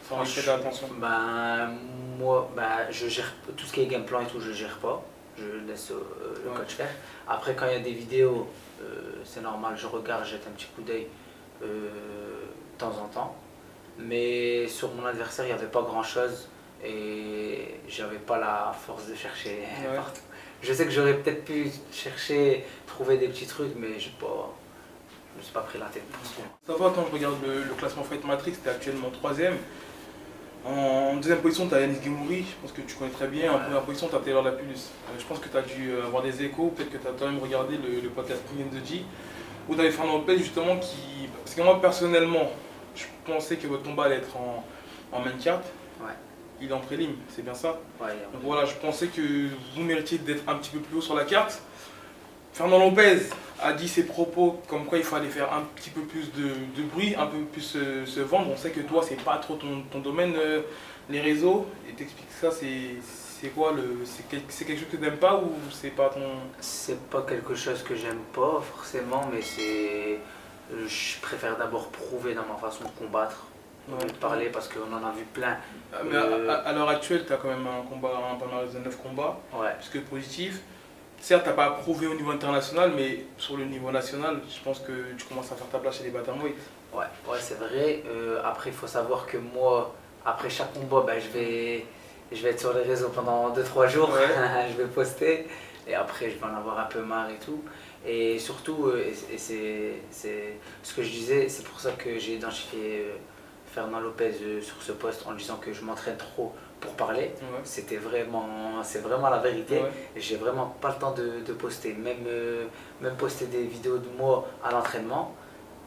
sans y prêter attention?
Ben, Moi, ben, je gère tout ce qui est game plan et tout, je gère pas. Je laisse euh, le coach faire. Après, quand il y a des vidéos, euh, c'est normal, je regarde, jette un petit coup d'œil euh, de temps en temps. Mais sur mon adversaire, il n'y avait pas grand chose et j'avais pas la force de chercher partout. Je sais que j'aurais peut-être pu chercher, trouver des petits trucs, mais je pas, me suis pas pris la tête
Ça va, quand je regarde le, classement Fight Matrix, tu es actuellement troisième. En deuxième position, tu as Yanis Gimouri, je pense que tu connais très bien. En première position, tu as Taylor Lapulus. Euh, je pense que tu as dû avoir des échos, peut-être que tu as quand même regardé le, podcast Premium de G, où tu avais Fernand Lopez justement qui. Parce que moi personnellement, je pensais que votre combat allait être en, en main carte.
Ouais.
Il est en prélim, c'est bien ça
ouais,
Donc voilà, je pensais que vous méritiez d'être un petit peu plus haut sur la carte. Fernand Lopez a dit ses propos comme quoi il fallait faire un petit peu plus de, bruit, un peu plus se, vendre. On sait que toi, c'est pas trop ton, domaine, euh, les réseaux. Et t'expliques ça, c'est quoi le C'est quelque chose que tu n'aimes pas ou c'est pas ton.
C'est pas quelque chose que j'aime pas forcément, mais c'est je préfère d'abord prouver dans ma façon de combattre, de parler parce qu'on en a vu plein.
Ah, mais à, l'heure actuelle, tu as quand même un combat, un palmarès de 9 combats,
ouais.
puisque positif? Certes, tu n'as pas prouvé au niveau international, mais sur le niveau national, je pense que tu commences à faire ta place chez les Batamweight.
Ouais, ouais c'est vrai. Euh, après, il faut savoir que moi, après chaque combat, ben, je, vais, je vais être sur les réseaux pendant 2-3 jours, je vais poster, et après, je vais en avoir un peu marre et tout. Et surtout, euh, et c'est ce que je disais, c'est pour ça que j'ai identifié euh, Fernand Lopez euh, sur ce poste en disant que je m'entraîne trop pour parler. C'était vraiment, c'est vraiment la vérité. J'ai vraiment pas le temps de, poster, même, même poster des vidéos de moi à l'entraînement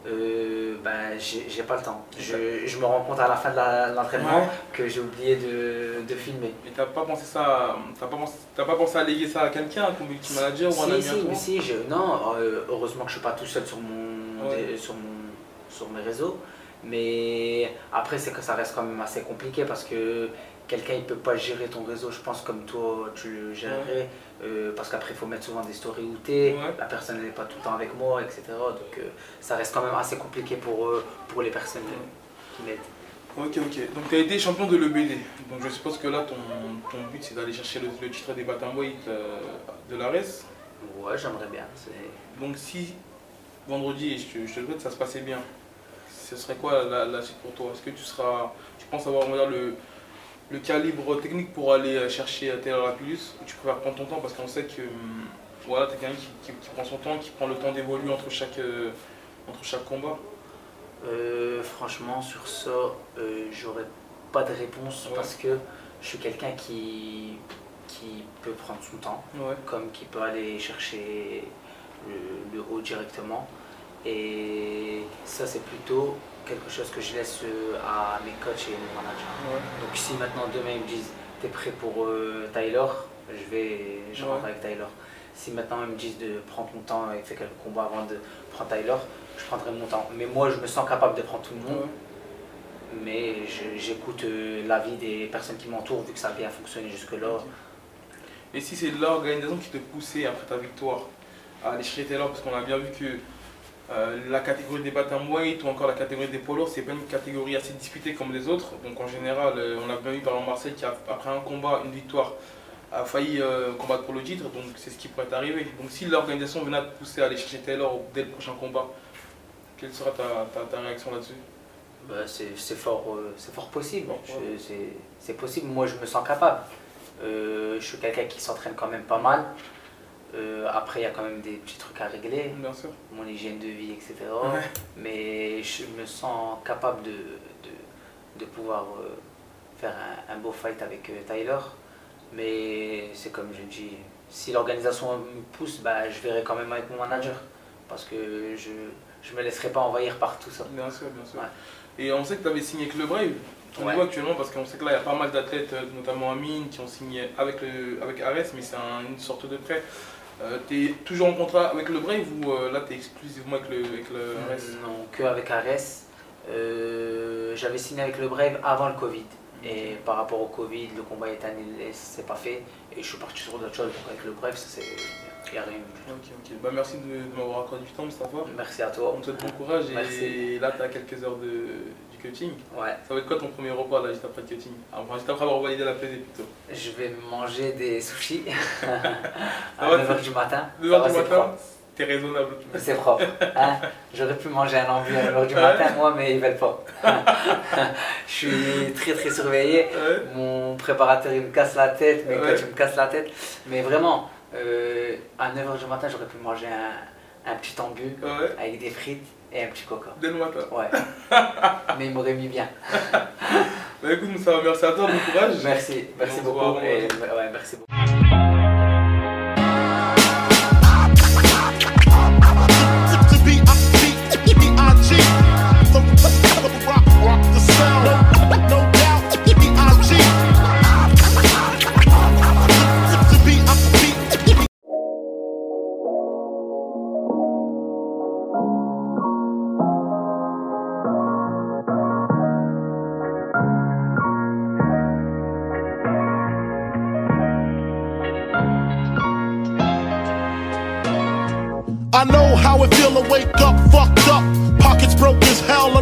euh, ben, j'ai pas le temps. Je, je, me rends compte à la fin de l'entraînement que j'ai oublié de, de, filmer.
Et t'as pas pensé ça, t'as pas, pensé, pas pensé à léguer ça à quelqu'un, un community manager ou un ami
si, si, je, non, euh, heureusement que je suis pas tout seul sur, mon, sur, mon, sur mes réseaux. Mais après, c'est que ça reste quand même assez compliqué parce que quelqu'un il peut pas gérer ton réseau, je pense, comme toi tu le gérerais. Euh, parce qu'après, il faut mettre souvent des stories où t'es, la personne n'est pas tout le temps avec moi, etc. Donc euh, ça reste quand même assez compliqué pour, euh, pour les personnes qui m'aident.
Ok, ok. Donc tu as été champion de l'EBD. Donc je suppose que là, ton, ton but, c'est d'aller chercher le, titre des Batamweight de l'ARES
Ouais, j'aimerais bien.
Donc si vendredi, je te, je te souhaite, ça se passait bien, ce serait quoi la, la suite pour toi? Est-ce que tu seras, tu penses avoir le, le calibre technique pour aller euh, chercher Taylor Lapillus ou tu préfères prendre ton temps parce qu'on sait que hum, voilà, tu es quelqu'un qui, prend son temps, qui prend le temps d'évoluer entre chaque, euh, entre chaque combat.
Euh, Franchement, sur ça, j'aurais pas de réponse parce que je suis quelqu'un qui, qui peut prendre son temps, comme qui peut aller chercher le haut directement. Et ça, c'est plutôt quelque chose que je laisse euh, à mes coachs et mes managers. Donc si maintenant demain ils me disent t'es prêt pour euh, Tyler, je vais je rentre avec Tyler. Si maintenant ils me disent de prendre ton temps et faire quelques combats avant de prendre Tyler, je prendrai mon temps. Mais moi je me sens capable de prendre tout le monde. mais j'écoute euh, l'avis des personnes qui m'entourent vu que ça a bien fonctionné jusque-là.
Et si c'est l'organisation qui te poussait après ta victoire à aller chercher Taylor, parce qu'on a bien vu que euh, la catégorie des weight ou encore la catégorie des polos, c'est pas une catégorie assez disputée comme les autres. Donc en général, euh, on a bien vu par exemple Marseille qui, après un combat, une victoire, a failli combattre pour le titre. Donc c'est ce qui pourrait arriver. Donc si l'organisation venait à te pousser à aller chercher Taylor dès le prochain combat, quelle sera ta réaction là-dessus?
Bah, c'est fort, euh, fort possible. C'est possible. Moi, je me sens capable. Euh, je suis quelqu'un qui s'entraîne quand même pas mal. Euh, après, il y a quand même des petits trucs à régler. Mon hygiène de vie, etc. Mais je me sens capable de, de, pouvoir faire un, beau fight avec Tyler. Mais c'est comme je dis, si l'organisation me pousse, bah, je verrai quand même avec mon manager. Parce que je ne me laisserai pas envahir par tout ça.
Bien sûr, bien sûr. Et on sait que tu avais signé avec le Brave. Ton ouais. actuellement, parce qu'on sait que là, il y a pas mal d'athlètes, euh, notamment Amine, qui ont signé avec, le, avec Ares, mais c'est une sorte de prêt. Euh, tu es toujours en contrat avec le Brave ou euh, là, tu es exclusivement avec le, avec le Ares
Non, que avec Ares. J'avais signé avec le Brave avant le Covid. Et par rapport au Covid, le combat est annulé, c'est pas fait. Et je suis parti sur d'autres choses. Donc avec le Brave, ça c'est
Ok, ok. Bah, merci de, m'avoir accordé du temps, Mustafa.
Merci à toi.
On te souhaite bon courage. Et là, tu as quelques heures de, coaching.
Ouais.
Ça va être quoi ton premier repas là, juste après le coaching Enfin, juste après avoir validé la pesée plutôt.
Je vais manger des sushis à 9h du matin.
9h du matin? T'es raisonnable.
C'est propre. Hein? J'aurais pu manger un ambu à 9h du matin, moi, mais ils veulent pas. je suis très très surveillé. Mon préparateur il me casse la tête, mes coachs me cassent la tête. Mais vraiment, euh, à 9h du matin, j'aurais pu manger un, un petit ambu avec des frites et un petit coca.
Le matin
Ouais. Mais il m'aurait mis bien.
bah écoute, ça va, merci à toi, bon courage.
Merci, merci beaucoup. Et, ouais, merci beaucoup.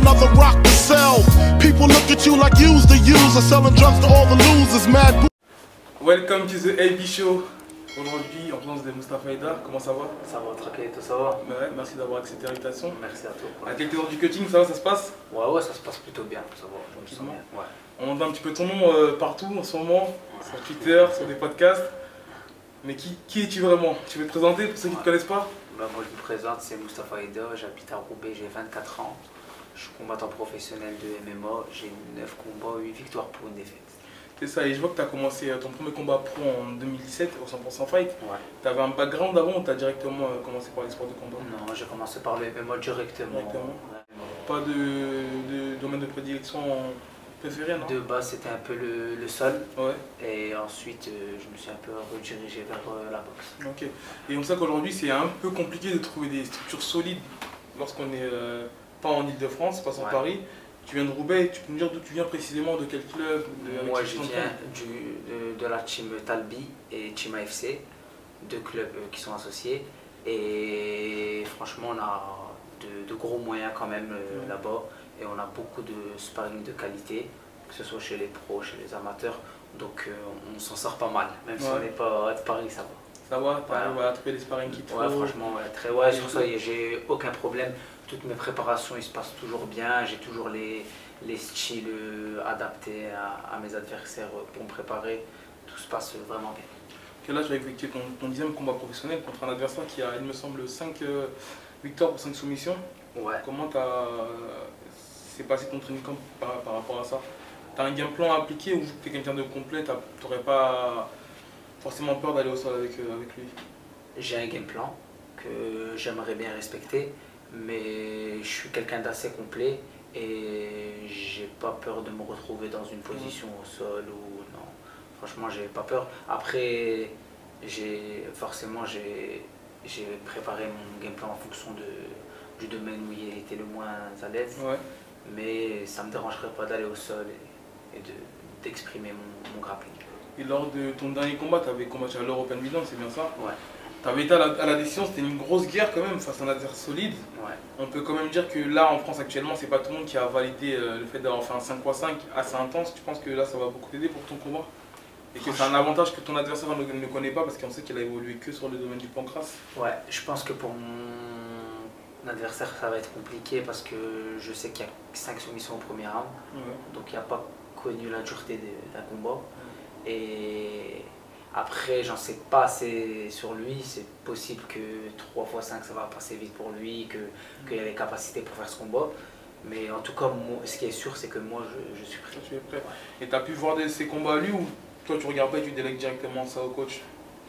Another rock to sell. People look at you like you's the user, selling drugs to all the losers, mad.
Welcome to the AB Show. Aujourd'hui, en présence de Mustafa Eda, comment ça va?
Ça va, tranquille, tout ça va?
Ouais, Merci d'avoir accepté l'invitation.
Merci à toi.
À quelques heures du cutting, ça va, ça se passe?
Ouais, ouais, ça se passe plutôt bien, ça va, je me sens bien. Ouais.
On entend un petit peu ton nom euh, partout en ce moment, sur Twitter, sur des podcasts. Mais qui, qui es-tu vraiment? Tu veux te présenter pour ceux qui ne te connaissent pas?
Bah, moi, je me présente, c'est Mustafa Eda, j'habite à Roubaix, j'ai 24 ans. Je suis combattant professionnel de MMA, j'ai 9 combats, 8 victoires pour une défaite.
C'est ça, et je vois que tu as commencé euh, ton premier combat pro en 2017 au 100% Fight.
Ouais.
Tu avais un background avant ou tu as directement euh, commencé par les sports de combat?
Non, j'ai commencé par le MMA directement.
Pas de, domaine de prédilection préféré, non?
De base, c'était un peu le, sol.
Ouais.
Et ensuite, euh, je me suis un peu redirigé vers la boxe.
Ok. Et on sait qu'aujourd'hui, c'est un peu compliqué de trouver des structures solides lorsqu'on n'est pas en Ile-de-France, pas en Paris. Tu viens de Roubaix, tu peux me dire d'où tu viens précisément, de quel club
Moi, je viens du, de, la team Talbi et Team AFC, deux clubs euh, qui sont associés. Et franchement, on a de, gros moyens quand même euh, là-bas. Et on a beaucoup de sparring de qualité, que ce soit chez les pros, chez les amateurs. Donc euh, on s'en sort pas mal, même si on n'est pas de Paris, ça va.
Ça va, tu à trouver des sparring qui te
Ouais, franchement, très, ouais, sur ça, j'ai aucun problème toutes mes préparations ils se passent toujours bien, j'ai toujours les, les styles euh, adaptés à, mes adversaires pour me préparer, tout se passe vraiment bien.
Quel âge as effectué ton, ton, dixième combat professionnel contre un adversaire qui a, il me semble, 5 euh, victoires pour 5 soumissions?
Ouais.
Comment s'est passé ton training camp par, rapport à ça? Tu as un game plan à appliquer ou tu es quelqu'un de complet, tu n'aurais pas forcément peur d'aller au sol avec, euh, avec lui?
J'ai un game plan que j'aimerais bien respecter mais je suis quelqu'un d'assez complet et j'ai pas peur de me retrouver dans une position au sol ou non. Franchement, j'ai pas peur. Après, j'ai forcément j'ai préparé mon game plan en fonction de, du domaine où il était le moins à l'aise. mais ça me dérangerait pas d'aller au sol et, d'exprimer mon, mon, grappling.
Et lors de ton dernier combat, tu avais combattu à l'European Milan, c'est bien ça?
Ouais.
Tu avais été à la, décision, c'était une grosse guerre quand même face à un adversaire solide.
Ouais.
On peut quand même dire que là en France actuellement, c'est pas tout le monde qui a validé euh, le fait d'avoir fait un 5 x 5 assez intense. Tu penses que là ça va beaucoup t'aider pour ton combat? Et que c'est un avantage que ton adversaire ne, connaît pas parce qu'on sait qu'il a évolué que sur le domaine du pancras
Ouais, je pense que pour mon adversaire, ça va être compliqué parce que je sais qu'il y a 5 soumissions au premier round. Donc il n'a pas connu la dureté d'un combat. Et après, j'en sais pas assez sur lui. C'est possible que 3 x 5 ça va passer vite pour lui, qu'il a les capacités pour faire ce combat. Mais en tout cas, ce qui est sûr, c'est que moi, je, suis prêt.
Tu es prêt. Et tu as pu voir ces combats à lui ou toi, tu regardes pas et tu délègues directement ça au coach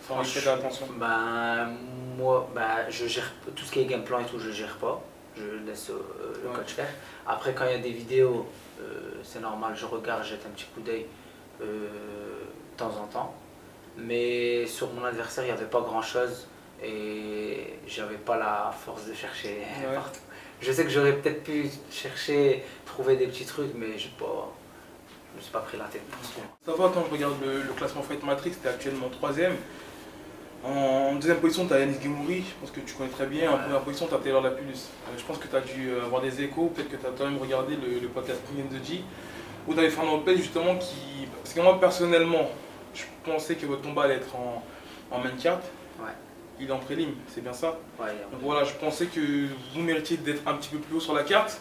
sans y prêter attention
Ben, moi, ben, je gère tout ce qui est game plan et tout, je gère pas. Je laisse euh, le coach faire. Après, quand il y a des vidéos, euh, c'est normal, je regarde, jette un petit coup d'œil euh, de temps en temps. Mais sur mon adversaire, il n'y avait pas grand chose et j'avais pas la force de chercher partout. Je sais que j'aurais peut-être pu chercher, trouver des petits trucs, mais je pas je me suis pas pris la tête pour ça.
Ça va, quand je regarde le, classement Fight Matrix, tu es actuellement troisième. En deuxième position, tu as Yanis Gimouri, je pense que tu connais très bien. En première position, tu as Taylor Lapulus. Euh, je pense que tu as dû avoir des échos, peut-être que tu as quand même regardé le, podcast Premium de G, où tu avais Fernand Lopez justement qui. Parce que moi, personnellement, je pensais que votre combat allait être en, en main carte.
Ouais.
Il est en prélim, c'est bien ça
Ouais,
Donc voilà, je pensais que vous méritiez d'être un petit peu plus haut sur la carte.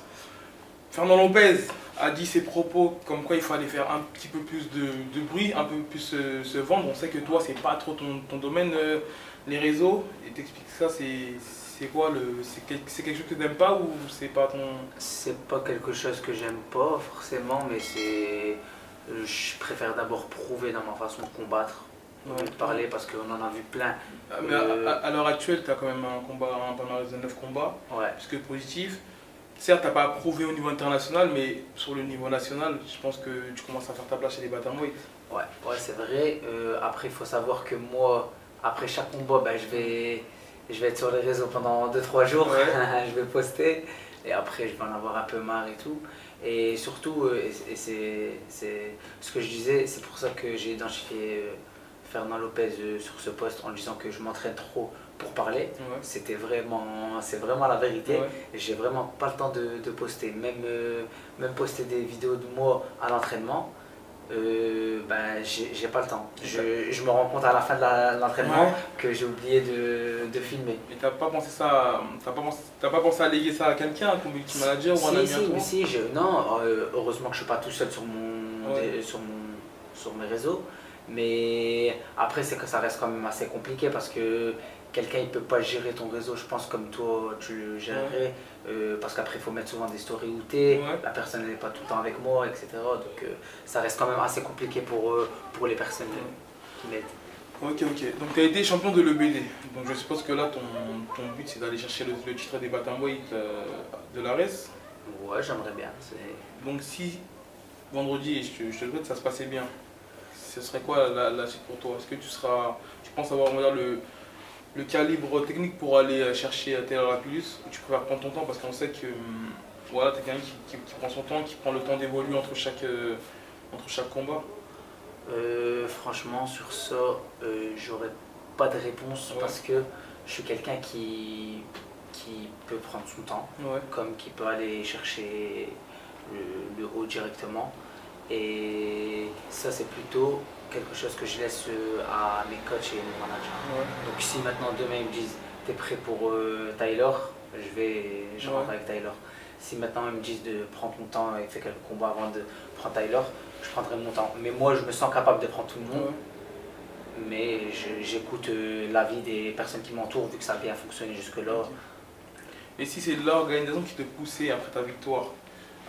Fernand Lopez a dit ses propos comme quoi il fallait faire un petit peu plus de, bruit, un peu plus se, vendre. On sait que toi, c'est pas trop ton, domaine, euh, les réseaux. Et t'expliques ça, c'est quoi le C'est quelque chose que tu n'aimes pas ou c'est pas ton.
C'est pas quelque chose que j'aime pas forcément, mais c'est. Je préfère d'abord prouver dans ma façon de combattre, de parler parce qu'on en a vu plein.
Ah, mais à, l'heure actuelle, tu as quand même un combat, un palmarès de 9 combats,
ouais.
puisque positif certes, tu n'as pas prouvé au niveau international, mais sur le niveau national, je pense que tu commences à faire ta place chez les Batamweight.
Ouais, ouais c'est vrai. Euh, après, il faut savoir que moi, après chaque combat, ben, je, vais, je vais être sur les réseaux pendant 2-3 jours. je vais poster. Et après, je vais en avoir un peu marre et tout. Et surtout, euh, et, c'est ce que je disais, c'est pour ça que j'ai identifié euh, Fernand Lopez sur ce poste en disant que je m'entraîne trop pour parler. C'était vraiment, c'est vraiment la vérité. J'ai vraiment pas le temps de, poster, même, euh, même poster des vidéos de moi à l'entraînement. Euh, ben, j'ai pas le temps. Je, je, me rends compte à la fin de l'entraînement que j'ai oublié de, de, filmer.
Et t'as pas pensé ça, t'as pas, pensé, pas pensé à léguer ça à quelqu'un, un community manager ou un ami
si, si, je, non, euh, heureusement que je suis pas tout seul sur, mon, sur, mon, sur mes réseaux. Mais après, c'est que ça reste quand même assez compliqué parce que quelqu'un il peut pas gérer ton réseau, je pense, comme toi tu le gérerais. Euh, parce qu'après, il faut mettre souvent des stories où t'es, la personne n'est pas tout le temps avec moi, etc. Donc euh, ça reste quand même assez compliqué pour, euh, pour les personnes qui m'aident.
Ok, ok. Donc tu as été champion de l'EBD. Donc je suppose que là, ton, ton but, c'est d'aller chercher le, titre des Batamweight de l'ARES.
Ouais, j'aimerais bien.
Donc si vendredi, je te, je te le souhaite, ça se passait bien, ce serait quoi la, suite pour toi? Est-ce que tu seras, tu penses avoir le, le calibre technique pour aller chercher Taylor Lapulus ou tu préfères prendre ton temps parce qu'on sait que hum, voilà, tu es quelqu'un qui, prend son temps, qui prend le temps d'évoluer entre chaque, euh, entre chaque combat.
Euh, Franchement, sur ça, euh, j'aurais pas de réponse parce que je suis quelqu'un qui, qui peut prendre son temps, comme qui peut aller chercher le haut directement. Et ça, c'est plutôt quelque chose que je laisse euh, à mes coachs et mes managers. Donc si maintenant demain ils me disent t'es prêt pour euh, Tyler, je vais je rentre avec Tyler. Si maintenant ils me disent de prendre mon temps et faire quelques combats avant de prendre Tyler, je prendrai mon temps. Mais moi je me sens capable de prendre tout le monde. Mais j'écoute euh, l'avis des personnes qui m'entourent vu que ça a bien fonctionné jusque-là.
Et si c'est l'organisation qui te poussait après ta victoire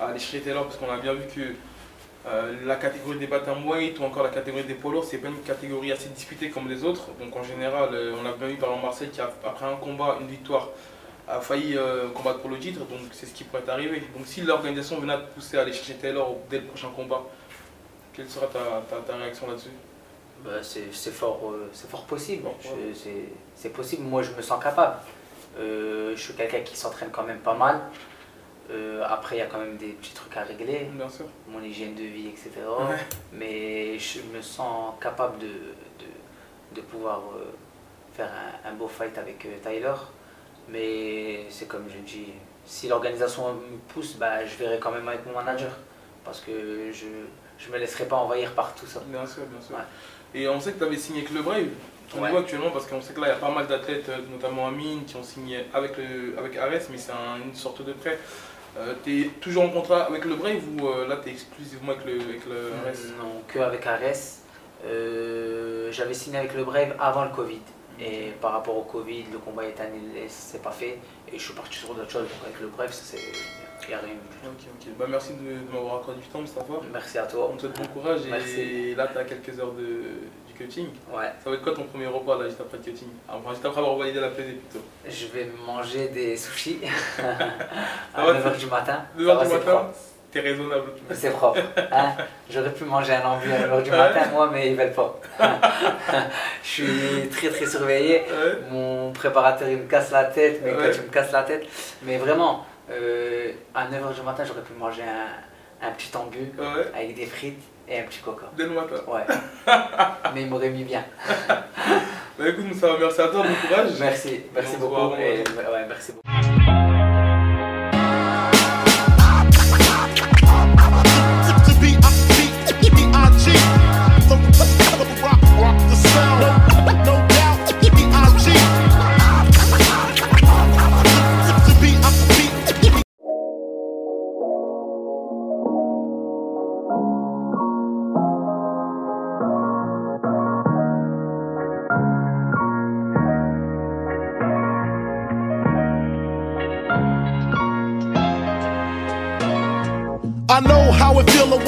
à aller chercher Taylor, parce qu'on a bien vu que euh, la catégorie des weight ou encore la catégorie des lourds, c'est pas une catégorie assez disputée comme les autres. Donc en général, euh, on a bien vu par exemple Marseille qui, après un combat, une victoire, a failli euh, combattre pour le titre. Donc c'est ce qui pourrait arriver. Donc si l'organisation venait à te pousser à aller chercher Taylor dès le prochain combat, quelle sera ta, réaction là-dessus?
Bah, C'est fort, fort possible. C'est possible. Moi, je me sens capable. je suis quelqu'un qui s'entraîne quand même pas mal. Euh, après, il y a quand même des petits trucs à régler,
Bien sûr.
mon hygiène de vie, etc.
Ouais.
Mais je me sens capable de, de, de pouvoir euh, faire un, un beau fight avec euh, Tyler. Mais c'est comme je dis, si l'organisation me pousse, bah, je verrai quand même avec mon manager. Parce que je ne me laisserai pas envahir par tout ça.
Bien sûr, bien sûr.
Ouais.
Et on sait que tu avais signé avec le Brave. On
Ouais.
voit actuellement parce qu'on sait que là, il y a pas mal d'athlètes, euh, notamment Amine, qui ont signé avec, le, avec Ares, mais c'est un- une sorte de prêt. Tu es toujours en contrat avec le Brave ou euh, là, tu es exclusivement avec le, avec le Ares
Non, que avec Ares. Euh, J'avais signé avec le Brave avant le Covid. Et par rapport au Covid, le combat est annulé, c'est pas fait. Et je suis parti sur d'autres choses. Donc avec le Brave, ça c'est. Il n'y a rien eu.
Ok, ok. Bah, merci de, de m'avoir accordé du temps, Mustafa.
Merci à toi.
On te souhaite bon courage et
Merci.
là, tu as quelques heures de,
Ouais.
Ça va être quoi ton premier repas là, juste après le coaching Enfin, juste après avoir validé la plaisée plutôt.
Je vais manger des sushis à
va,
9h du matin.
2h
Ça va,
du
c'est
matin,
propre.
t'es raisonnable.
C'est propre. hein? J'aurais pu manger un ambu à 9h du matin, moi, mais ils veulent pas. je suis très très surveillé.
Ouais.
Mon préparateur il me casse la tête,
Ouais.
coachs me cassent la tête. Mais vraiment, euh, à 9h du matin, j'aurais pu manger un, un petit ambu
Ouais.
avec des frites et un petit coca.
Dès le matin.
Ouais. Mais il m'aurait mis bien.
Bah écoute, Moussa, merci à toi, bon courage.
Merci, merci beaucoup. Et,
ouais,
merci beaucoup.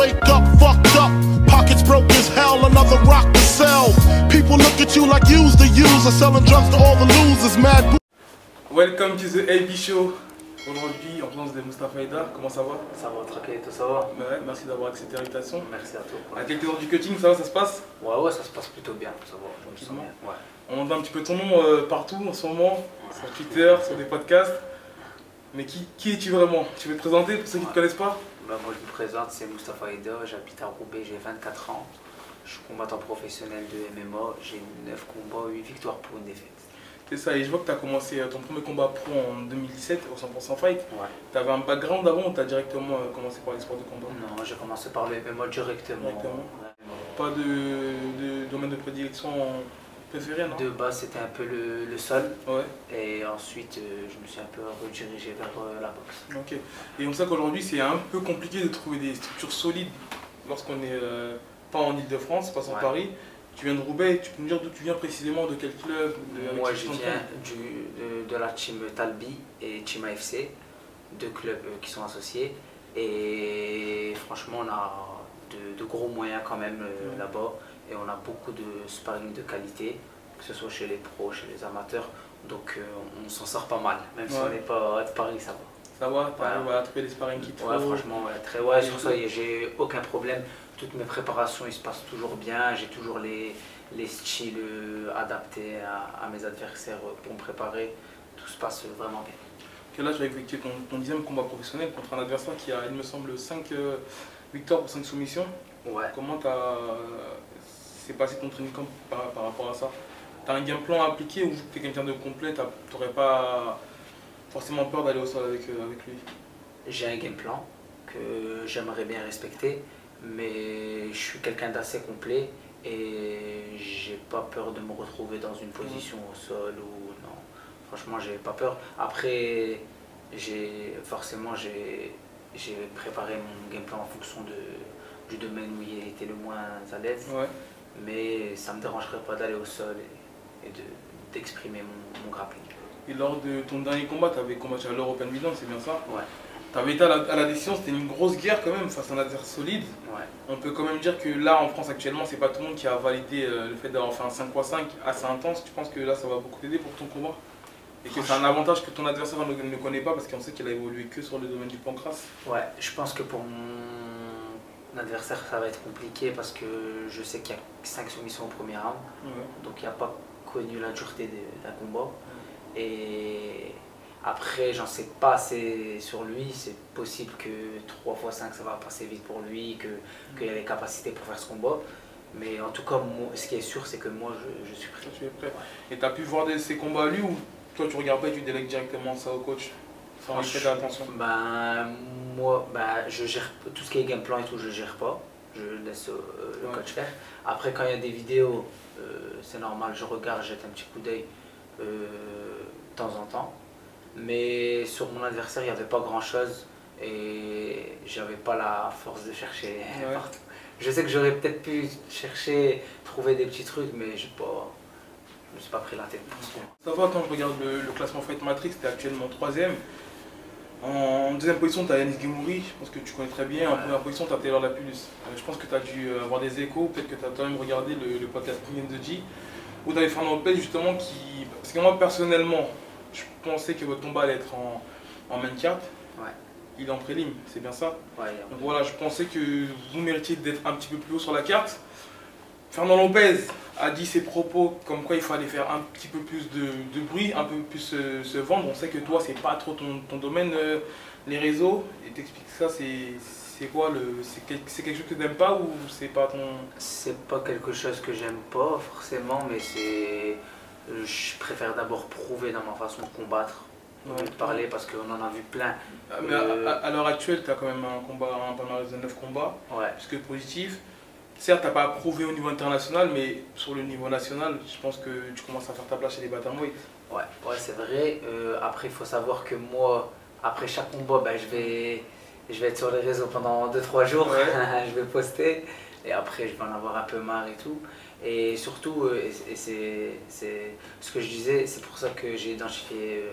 Wake up fucked up. Pockets broke as hell, another rock to sell. People look at you like you's the user, selling drugs to all the losers. Mad
Welcome to the AB Show. Aujourd'hui, en présence de Mustafa Eda, comment ça va?
Ça va, tranquille, tout ça va?
Ouais, Merci d'avoir accepté l'invitation.
Merci à toi.
À quelques heures du coaching, ça va, ça se passe?
Ouais, ouais, ça se passe plutôt bien, ça va. Je me sens
Tranquillement.
bien. Ouais.
On entend un petit peu ton nom euh, partout en ce moment, sur Twitter, sur des podcasts. Mais qui, qui es-tu vraiment? Tu veux te présenter pour ceux qui ne te connaissent pas?
Bah, moi, je me présente, c'est Mustapha Eda, j'habite à Roubaix, j'ai 24 ans. Je suis combattant professionnel de MMA, j'ai 9 combats, 8 victoires pour une défaite.
C'est ça, et je vois que tu as commencé euh, ton premier combat pro en 2017 au 100% Fight.
Ouais.
Tu avais un background avant ou tu as directement euh, commencé par les sports de combat?
Non, j'ai commencé par le MMA directement.
Directement.
Ouais.
Pas de, de domaine de prédilection préféré, non
De base, c'était un peu le, le sol,
Ouais,
et ensuite, euh, je me suis un peu redirigé vers euh, la boxe.
ok. Et on sait qu'aujourd'hui, c'est un peu compliqué de trouver des structures solides lorsqu'on n'est euh, pas en Ile-de-France, pas
Ouais.
Paris. Tu viens de Roubaix, tu peux me dire d'où tu viens précisément, de quel club de,
Moi, je viens du, de, de la team Talbi et Team AFC, deux clubs qui sont associés. Et franchement, on a de, de gros moyens quand même
Ouais.
là-bas. Et on a beaucoup de sparring de qualité, que ce soit chez les pros, chez les amateurs. Donc euh, on s'en sort pas mal. Même si on n'est pas de Paris, ça va.
Ça va, tu
Ouais.
à trouver les sparring qu'il te
Ouais, franchement, ouais, très, ouais, sur ça, j'ai aucun problème. Toutes mes préparations, ils se passent toujours bien. J'ai toujours les, les styles euh, adaptés à, à mes adversaires euh, pour me préparer. Tout se passe vraiment bien.
Que là, tu as effectué ton, ton dixième combat professionnel contre un adversaire qui a, il me semble, 5 victoires pour 5 soumissions.
Ouais.
Comment t'as s'est passé ton training camp par, par rapport à ça? T'as un game plan à appliquer ou t'es quelqu'un de complet, t'aurais pas forcément peur d'aller au sol avec, euh, avec lui?
J'ai un game plan que j'aimerais bien respecter, mais je suis quelqu'un d'assez complet et j'ai pas peur de me retrouver dans une position au sol ou non. Franchement, j'ai pas peur. Après, j'ai forcément j'ai j'ai préparé mon game plan en fonction de, du domaine où il était le moins à l'aise,
Ouais.
Mais ça me dérangerait pas d'aller au sol et, et de d'exprimer mon, mon grappling.
Et lors de ton dernier combat, t'avais combattu à l'European Milan, c'est bien ça
Ouais.
T'avais été à la, à la décision, c'était une grosse guerre quand même face à un adversaire solide.
Ouais.
On peut quand même dire que là en France actuellement, c'est pas tout le monde qui a validé euh, le fait d'avoir fait un 5 x 5 assez intense. Tu penses que là ça va beaucoup t'aider pour ton combat? Et que c'est un avantage que ton adversaire ne, ne connaît pas parce qu'on sait qu'il a évolué que sur le domaine du pancras?
Ouais, je pense que pour mon adversaire, ça va être compliqué parce que je sais qu'il y a 5 soumissions au premier round, donc il n'a pas connu la dureté d'un combat. Et Après, j'en sais pas assez sur lui. C'est possible que 3 x 5 ça va passer vite pour lui, qu'il a les capacités pour faire ce combat. Mais en tout cas, ce qui est sûr, c'est que moi, je, suis prêt.
Tu es prêt. Et tu as pu voir ses combats à lui ou toi, tu regardes pas et tu délègues directement ça au coach? Sans attention
ben, Moi, ben, je gère tout ce qui est game plan et tout, je gère pas. Je laisse euh, le coach faire. Après, quand il y a des vidéos, euh, c'est normal, je regarde, jette un petit coup d'œil euh, de temps en temps. Mais sur mon adversaire, il n'y avait pas grand chose et j'avais pas la force de chercher partout. Je sais que j'aurais peut-être pu chercher, trouver des petits trucs, mais je pas, je me suis pas pris la tête pour ça.
Ça va, quand je regarde le, classement Fight Matrix, tu es actuellement troisième. En deuxième position, tu as Yanis Gemouri, je pense que tu connais très bien. En première position, tu as Taylor Lapulus. Euh, je pense que tu as dû avoir des échos, peut-être que tu as quand même regardé le, podcast Bring the G, où tu avais Fernand Lopez justement qui. Parce que moi, personnellement, je pensais que votre combat allait être en, en main carte.
Ouais.
Il est en prélim, c'est bien ça
ouais,
Donc voilà, je pensais que vous méritiez d'être un petit peu plus haut sur la carte. Fernand Lopez a dit ses propos comme quoi il fallait faire un petit peu plus de, bruit, un peu plus se, vendre. On sait que toi, c'est pas trop ton, domaine, euh, les réseaux. Et t'expliques ça, c'est quoi le C'est quelque chose que tu n'aimes pas ou c'est pas ton.
C'est pas quelque chose que j'aime pas forcément, mais c'est. Je préfère d'abord prouver dans ma façon de combattre, de parler parce qu'on en a vu plein.
Ah, mais à, euh, l'heure actuelle, tu as quand même un combat, un palmarès de 9 combats,
ouais.
puisque positif certes, tu n'as pas prouvé au niveau international, mais sur le niveau national, je pense que tu commences à faire ta place chez les Batamouilles.
Ouais, ouais c'est vrai. Euh, après, il faut savoir que moi, après chaque combat, ben, je, vais, je vais être sur les réseaux pendant 2-3 jours. je vais poster. Et après, je vais en avoir un peu marre et tout. Et surtout, euh, et, c'est ce que je disais, c'est pour ça que j'ai identifié euh,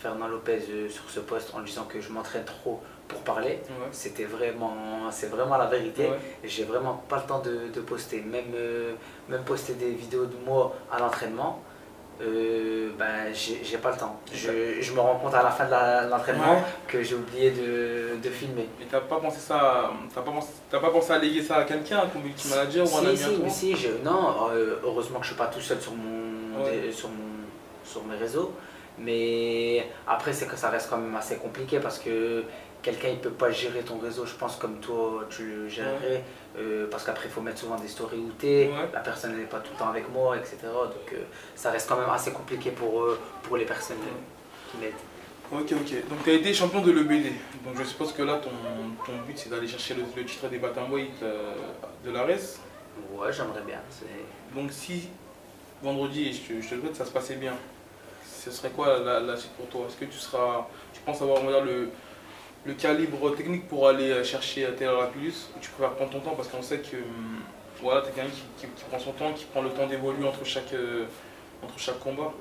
Fernand Lopez sur ce poste en disant que je m'entraîne trop pour parler. C'était vraiment, c'est vraiment la vérité. J'ai vraiment pas le temps de, poster, même, euh, même poster des vidéos de moi à l'entraînement. Euh, ben, j'ai pas le temps. Je, je, me rends compte à la fin de l'entraînement que j'ai oublié de, de, filmer.
Et t'as pas pensé ça, t'as pas, pensé, pas pensé à léguer ça à quelqu'un, un community manager ou un ami
si, si, non, euh, heureusement que je suis pas tout seul sur, mon, sur, mon, sur mes réseaux. Mais après, c'est que ça reste quand même assez compliqué parce que quelqu'un il peut pas gérer ton réseau, je pense, comme toi tu le gérerais. Euh, parce qu'après, il faut mettre souvent des stories où t'es, la personne n'est pas tout le temps avec moi, etc. Donc euh, ça reste quand même assez compliqué pour, euh, pour les personnes qui m'aident.
Ok, ok. Donc tu as été champion de l'EBD. Donc je suppose que là, ton, ton but, c'est d'aller chercher le, titre des Batamweight de la RES.
Ouais, j'aimerais bien.
Donc si vendredi, je te, je te le souhaite, ça se passait bien, ce serait quoi la, suite pour toi? Est-ce que tu seras, tu penses avoir on le le calibre technique pour aller euh, chercher Taylor Lapillus ou tu préfères prendre ton temps? Parce qu'on sait que hum, voilà, tu es quelqu'un qui, prend son temps, qui prend le temps d'évoluer entre chaque, euh, entre chaque combat.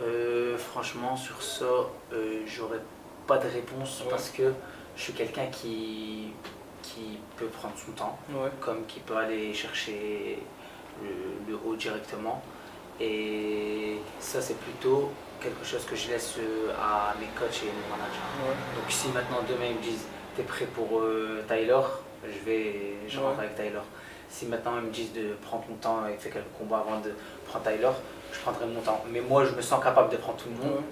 Euh, Franchement, sur ça, j'aurais pas de réponse parce que je suis quelqu'un qui, qui peut prendre son temps, comme qui peut aller chercher le haut directement. Et ça, c'est plutôt quelque chose que je laisse euh, à mes coachs et mes managers. Donc si maintenant demain ils me disent t'es prêt pour euh, Tyler, je vais je rentre avec Tyler. Si maintenant ils me disent de prendre ton temps et faire quelques combats avant de prendre Tyler, je prendrai mon temps. Mais moi je me sens capable de prendre tout le monde.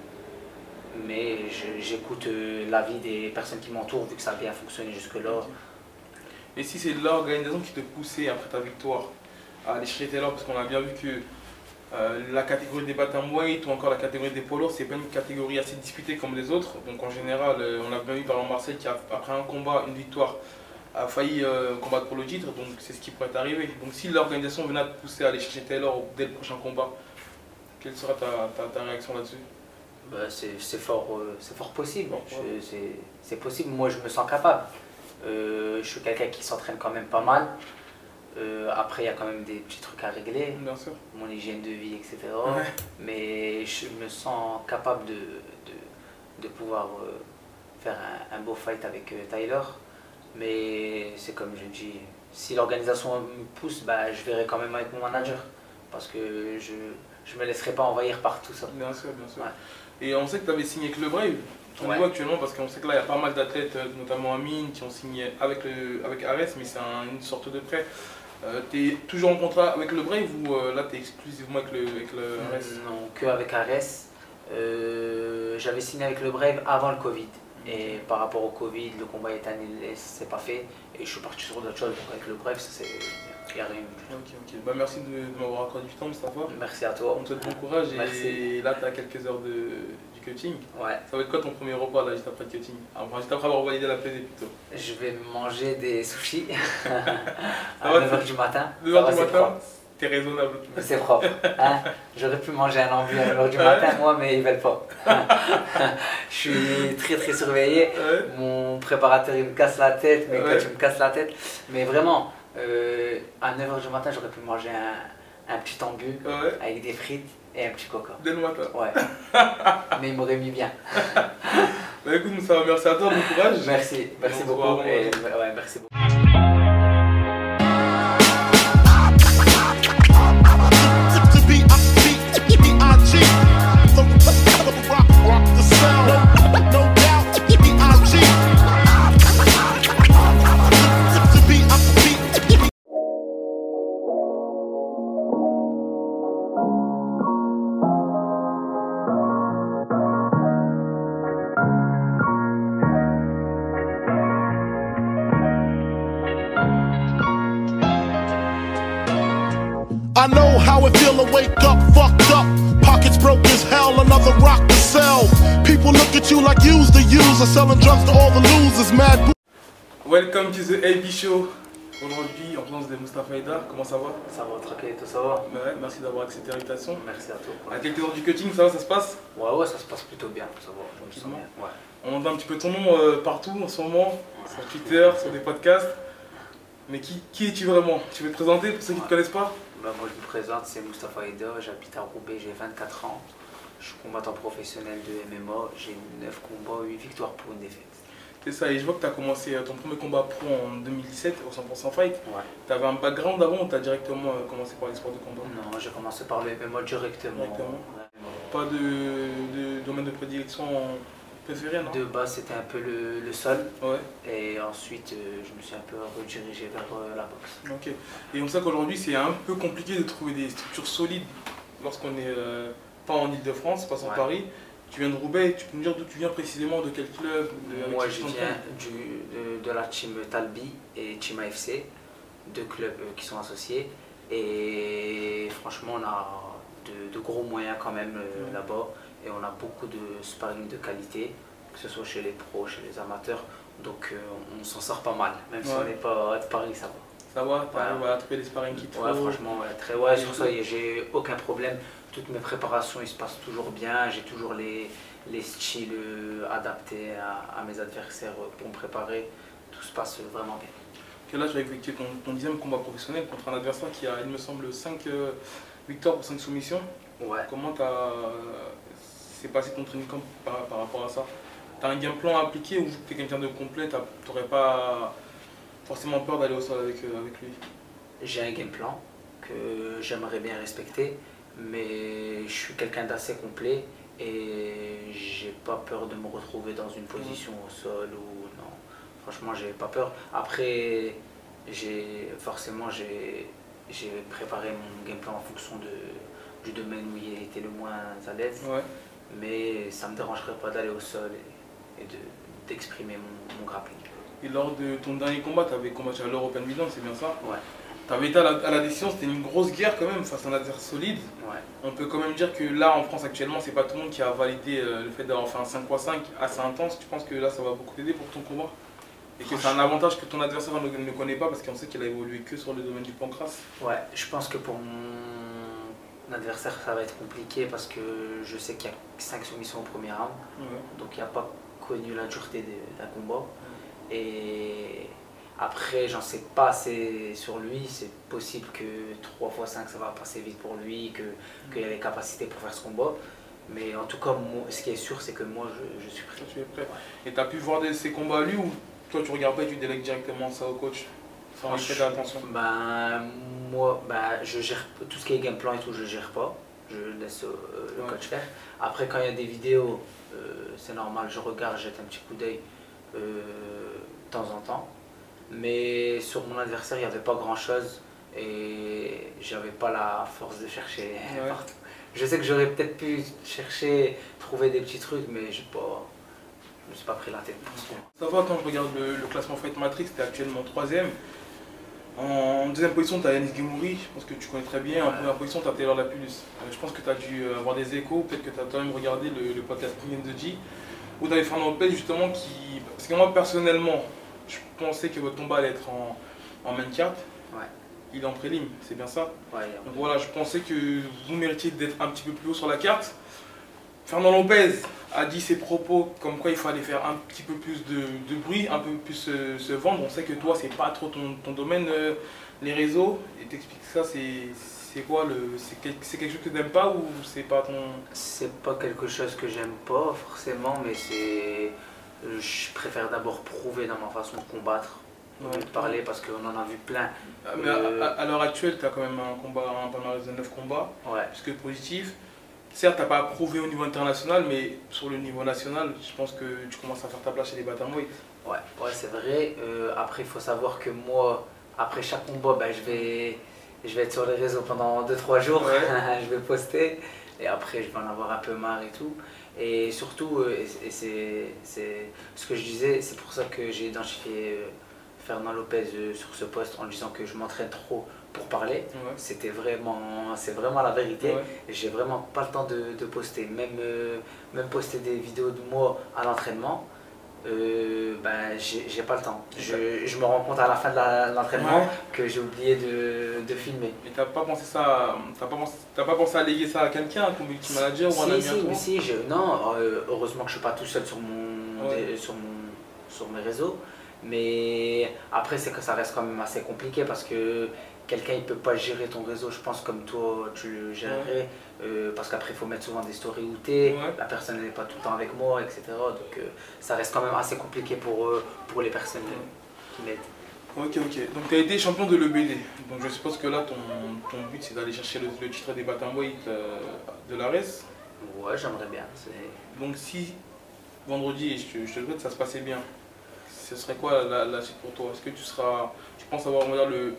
Mais j'écoute euh, l'avis des personnes qui m'entourent vu que ça a bien fonctionné jusque-là.
Et si c'est l'organisation qui te poussait après ta victoire à aller chercher Taylor, parce qu'on a bien vu que euh, la catégorie des weight ou encore la catégorie des polos, c'est pas une catégorie assez disputée comme les autres. Donc en général, euh, on a bien vu par exemple Marseille qui, après un combat, une victoire, a failli euh, combattre pour le titre. Donc c'est ce qui pourrait arriver. Donc si l'organisation venait à te pousser à aller chercher Taylor dès le prochain combat, quelle sera ta, réaction là-dessus?
Bah, C'est fort, c'est fort possible. C'est possible. Moi, je me sens capable. je suis quelqu'un qui s'entraîne quand même pas mal. Euh, après, il y a quand même des petits trucs à régler,
Bien sûr.
mon hygiène de vie, etc. Mais je me sens capable de, de, de pouvoir euh, faire un, beau fight avec euh, Tyler. Mais c'est comme je dis, si l'organisation me pousse, bah, je verrai quand même avec mon manager. Parce que je ne me laisserai pas envahir par tout ça.
Bien sûr, bien sûr. Et on sait que tu avais signé avec le Brave. On ouais. actuellement parce qu'on sait que là il y a pas mal d'athlètes, notamment Amine, qui ont signé avec, le, avec Ares, mais c'est une sorte de prêt. Euh, tu es toujours en contrat avec le Brave ou euh, là tu es exclusivement avec le, avec le
Non, que avec Ares. Euh, J'avais signé avec le Brave avant le Covid. Et par rapport au Covid, le combat est annulé, ça s'est pas fait. Et je suis parti sur d'autres choses. Donc avec le Brave, ça c'est. Il n'y a rien.
Ok, ok. Bah, merci de, de m'avoir accordé du temps, Mustafa.
Merci à toi.
On te souhaite bon courage et là, tu as quelques heures de, cutting.
Ouais.
Ça va être quoi ton premier repas là, juste après le cutting? Enfin, juste après avoir validé la pesée plutôt.
Je vais manger des sushis à
va,
9h du matin.
2
Ça
heures
va,
du
c'est
matin, t'es raisonnable.
C'est propre. hein. J'aurais pu manger un ambu à 9h du matin, moi, mais ils veulent pas. je suis très très surveillé.
Ouais.
Mon préparateur il me casse la tête, mais
Ouais.
quand tu me casses la tête. Mais vraiment, euh, à 9h du matin, j'aurais pu manger un, un petit ambu
Ouais.
avec des frites et un petit coca.
Matin.
Ouais. mais il m'aurait mis bien.
Bah écoute, Moussa, merci à toi, bon courage.
Merci, merci beaucoup. Et,
ouais,
merci beaucoup.
At you like you's the user, selling drugs to all the losers. Mad boo-
Welcome to the AB Show. Aujourd'hui, en présence de Mustafa Haïdar, comment ça va?
Ça va tranquille, tout ça va?
Ouais, Merci d'avoir accepté l'invitation.
Merci à toi.
À quelques heures du cutting, ça va, ça se passe?
Ouais, ouais, ça se passe plutôt bien, ça va. Je me sens
Tranquillement.
bien. Ouais.
On entend un petit peu ton nom euh, partout en ce moment, sur Twitter, sur des podcasts. Mais qui, qui es-tu vraiment? Tu veux te présenter pour ceux qui ne te connaissent pas?
Bah, moi, je me présente, c'est Mustapha Eda, j'habite à Roubaix, j'ai 24 ans. Je suis combattant professionnel de MMA, j'ai 9 combats, 8 victoires pour une défaite.
C'est ça, et je vois que tu as commencé euh, ton premier combat pro en 2017 au 100% Fight.
Ouais.
Tu avais un background avant ou tu as directement euh, commencé par les sports de combat?
Non, j'ai commencé par le MMA directement.
Directement.
Ouais.
Pas de, de domaine de prédilection préféré, non?
De base, c'était un peu le, le sol,
Ouais,
et ensuite, euh, je me suis un peu redirigé vers la boxe.
ok. Et on sait qu'aujourd'hui, c'est un peu compliqué de trouver des structures solides lorsqu'on est euh, pas en Ile-de-France, pas
Ouais.
Paris. Tu viens de Roubaix, tu peux nous dire d'où tu viens précisément, de quel club de,
Moi, je viens du, de, de la team Talbi et Team AFC, deux clubs euh, qui sont associés. Et franchement, on a de, de gros moyens quand même euh,
Ouais.
là-bas. Et on a beaucoup de sparring de qualité, que ce soit chez les pros, chez les amateurs. Donc euh, on s'en sort pas mal, même si on n'est pas de Paris, ça va.
Ça va, t'arrives
Ouais.
à trouver des sparring qui te
Ouais, franchement, ouais, très ouais, sur ça, j'ai aucun problème. Toutes mes préparations, ils se passent toujours bien. J'ai toujours les, les styles euh, adaptés à, à mes adversaires euh, pour me préparer. Tout se passe euh, vraiment bien.
Que là, tu as effectué ton, ton dixième combat professionnel contre un adversaire qui a, il me semble, 5 victoires pour 5 soumissions?
Ouais.
Comment t'as c'est passé ton training camp par, par rapport à ça? T'as un game plan à appliquer ou t'es quelqu'un de complet, t'aurais pas forcément peur d'aller au sol avec, euh, avec lui?
J'ai un game plan que j'aimerais bien respecter, mais je suis quelqu'un d'assez complet et j'ai pas peur de me retrouver dans une position au sol ou non. Franchement, j'ai pas peur. Après, j'ai forcément j'ai j'ai préparé mon game plan en fonction de, du domaine où il était le moins à l'aise,
Ouais.
mais ça me dérangerait pas d'aller au sol et, et de d'exprimer mon, mon grappling.
Et lors de ton dernier combat, t'avais combattu à l'European Milan, c'est bien ça?
Ouais.
T'avais été à la, à la décision, c'était une grosse guerre quand même face à un adversaire solide.
Ouais.
On peut quand même dire que là en France actuellement, c'est pas tout le monde qui a validé euh, le fait d'avoir fait un 5 x 5 assez intense. Tu penses que là ça va beaucoup t'aider pour ton combat? Et que c'est un avantage que ton adversaire ne, ne connaît pas parce qu'on sait qu'il a évolué que sur le domaine du pancras.
Ouais, je pense que pour mon adversaire, ça va être compliqué parce que je sais qu'il y a 5 soumissions au premier round,
Ouais.
donc il n'a pas connu la dureté de- d'un combat. Et après, j'en sais pas assez sur lui. C'est possible que 3 x 5 ça va passer vite pour lui, que- qu'il a les capacités pour faire ce combat. Mais en tout cas, moi, ce qui est sûr, c'est que moi, je, je suis prêt.
Tu es prêt. Et tu as pu voir ces combats à lui ou toi tu regardes pas et tu délègues directement ça au coach sans y prêter attention?
Ben, moi, ben, je gère tout ce qui est game plan et tout, je gère pas. Je laisse euh, le
Ouais.
coach faire. Après, quand il y a des vidéos, euh, c'est normal, je regarde, je jette un petit coup d'œil euh, de temps en temps. Mais sur mon adversaire, il n'y avait pas grand chose et j'avais pas la force de chercher
Ouais.
partout. je sais que j'aurais peut-être pu chercher, trouver des petits trucs, mais je pas, je me suis pas pris la tête.
Ça va, quand je regarde le, classement Fight Matrix, tu es actuellement troisième. En deuxième position, tu as Yanis Gimouri, je pense que tu connais très bien. En première position, tu as Taylor Lapulus. Euh, je pense que tu as dû euh, avoir des échos, peut-être que tu as quand même regardé le, podcast Premium de G, où tu avais Fernand Lopez justement qui. Parce que moi personnellement, je pensais que votre combat allait être en, en main carte.
Ouais.
Il est en prélim, c'est bien ça
Ouais,
Donc voilà, je pensais que vous méritiez d'être un petit peu plus haut sur la carte. Fernand Lopez a dit ses propos comme quoi il fallait faire un petit peu plus de, bruit, un peu plus se, vendre. On sait que toi, c'est pas trop ton, domaine, euh, les réseaux. Et t'expliques ça, c'est quoi le C'est quelque chose que tu n'aimes pas ou c'est pas ton.
C'est pas quelque chose que j'aime pas forcément, mais c'est. Je préfère d'abord prouver dans ma façon de combattre. de parler parce qu'on en a vu plein.
Ah, mais à, l'heure actuelle, tu as quand même un combat, un palmarès de 9 combats,
ouais.
puisque positif? Certes, tu n'as pas prouvé au niveau international, mais sur le niveau national, je pense que tu commences à faire ta place chez les Batamweight.
Ouais, ouais c'est vrai. Euh, après, il faut savoir que moi, après chaque combat, ben, je, vais, je vais être sur les réseaux pendant 2-3 jours. je vais poster. Et après, je vais en avoir un peu marre et tout. Et surtout, euh, et c'est ce que je disais, c'est pour ça que j'ai identifié euh, Fernand Lopez sur ce poste en disant que je m'entraîne trop pour parler. C'était vraiment, c'est vraiment la vérité. J'ai vraiment pas le temps de, poster, même, euh, même poster des vidéos de moi à l'entraînement. Euh, ben, j'ai pas le temps. Je, je, me rends compte à la fin de l'entraînement que j'ai oublié de, de, filmer.
Mais t'as pas pensé ça, t'as pas, pensé, pas pensé à léguer ça à quelqu'un, à ton multimanager ou à un ami
si, si, je, non, euh, heureusement que je suis pas tout seul sur, mon, sur, mon, sur mes réseaux. Mais après, c'est que ça reste quand même assez compliqué parce que quelqu'un il peut pas gérer ton réseau, je pense, comme toi tu le gérerais. Euh, parce qu'après, il faut mettre souvent des stories où tu la personne n'est pas tout le temps avec moi, etc. Donc euh, ça reste quand même assez compliqué pour, euh, pour les personnes qui m'aident.
Ok, ok. Donc tu as été champion de l'EBD. Donc je suppose que là, ton, ton but, c'est d'aller chercher le, titre des Batamweight de l'ARES.
Ouais, j'aimerais bien.
Donc si vendredi, je te, je te souhaite, ça se passait bien, ce serait quoi la, suite pour toi? Est-ce que tu seras, tu penses avoir on va dire, le,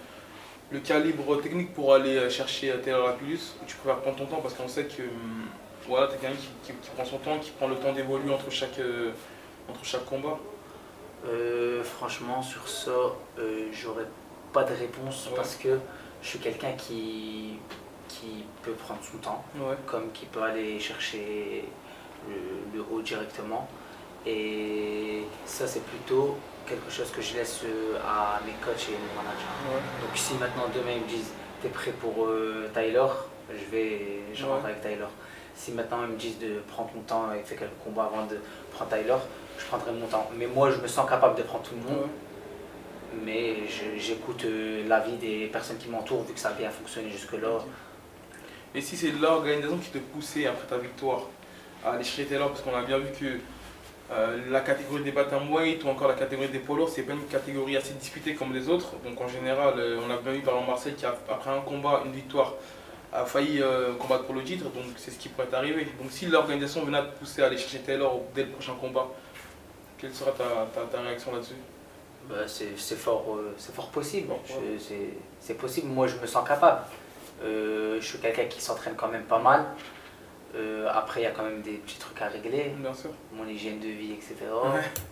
le calibre technique pour aller euh, chercher Taylor Lapillus ou tu préfères prendre ton temps parce qu'on sait que hum, voilà, tu es quelqu'un qui, prend son temps, qui prend le temps d'évoluer entre chaque, euh, entre chaque combat.
Euh, Franchement, sur ça, j'aurais pas de réponse parce que je suis quelqu'un qui, qui peut prendre son temps, comme qui peut aller chercher le haut directement. Et ça, c'est plutôt quelque chose que je laisse euh, à mes coachs et mes managers. Donc si maintenant demain ils me disent t'es prêt pour euh, Tyler, je vais je rentre avec Tyler. Si maintenant ils me disent de prendre ton temps et faire quelques combats avant de prendre Tyler, je prendrai mon temps. Mais moi je me sens capable de prendre tout le monde. Mais j'écoute euh, l'avis des personnes qui m'entourent vu que ça a bien fonctionné jusque-là.
Et si c'est l'organisation qui te poussait après ta victoire à aller chercher Taylor, parce qu'on a bien vu que euh, la catégorie des weight ou encore la catégorie des polos, c'est pas une catégorie assez disputée comme les autres. Donc en général, euh, on a bien vu par exemple Marseille qui, après un combat, une victoire, a failli euh, combattre pour le titre. Donc c'est ce qui pourrait arriver. Donc si l'organisation venait à te pousser à aller chercher Taylor dès le prochain combat, quelle sera ta, réaction là-dessus?
Bah, C'est fort, c'est fort possible. C'est possible. Moi, je me sens capable. je suis quelqu'un qui s'entraîne quand même pas mal. Euh, après, il y a quand même des petits trucs à régler, mon hygiène de vie, etc.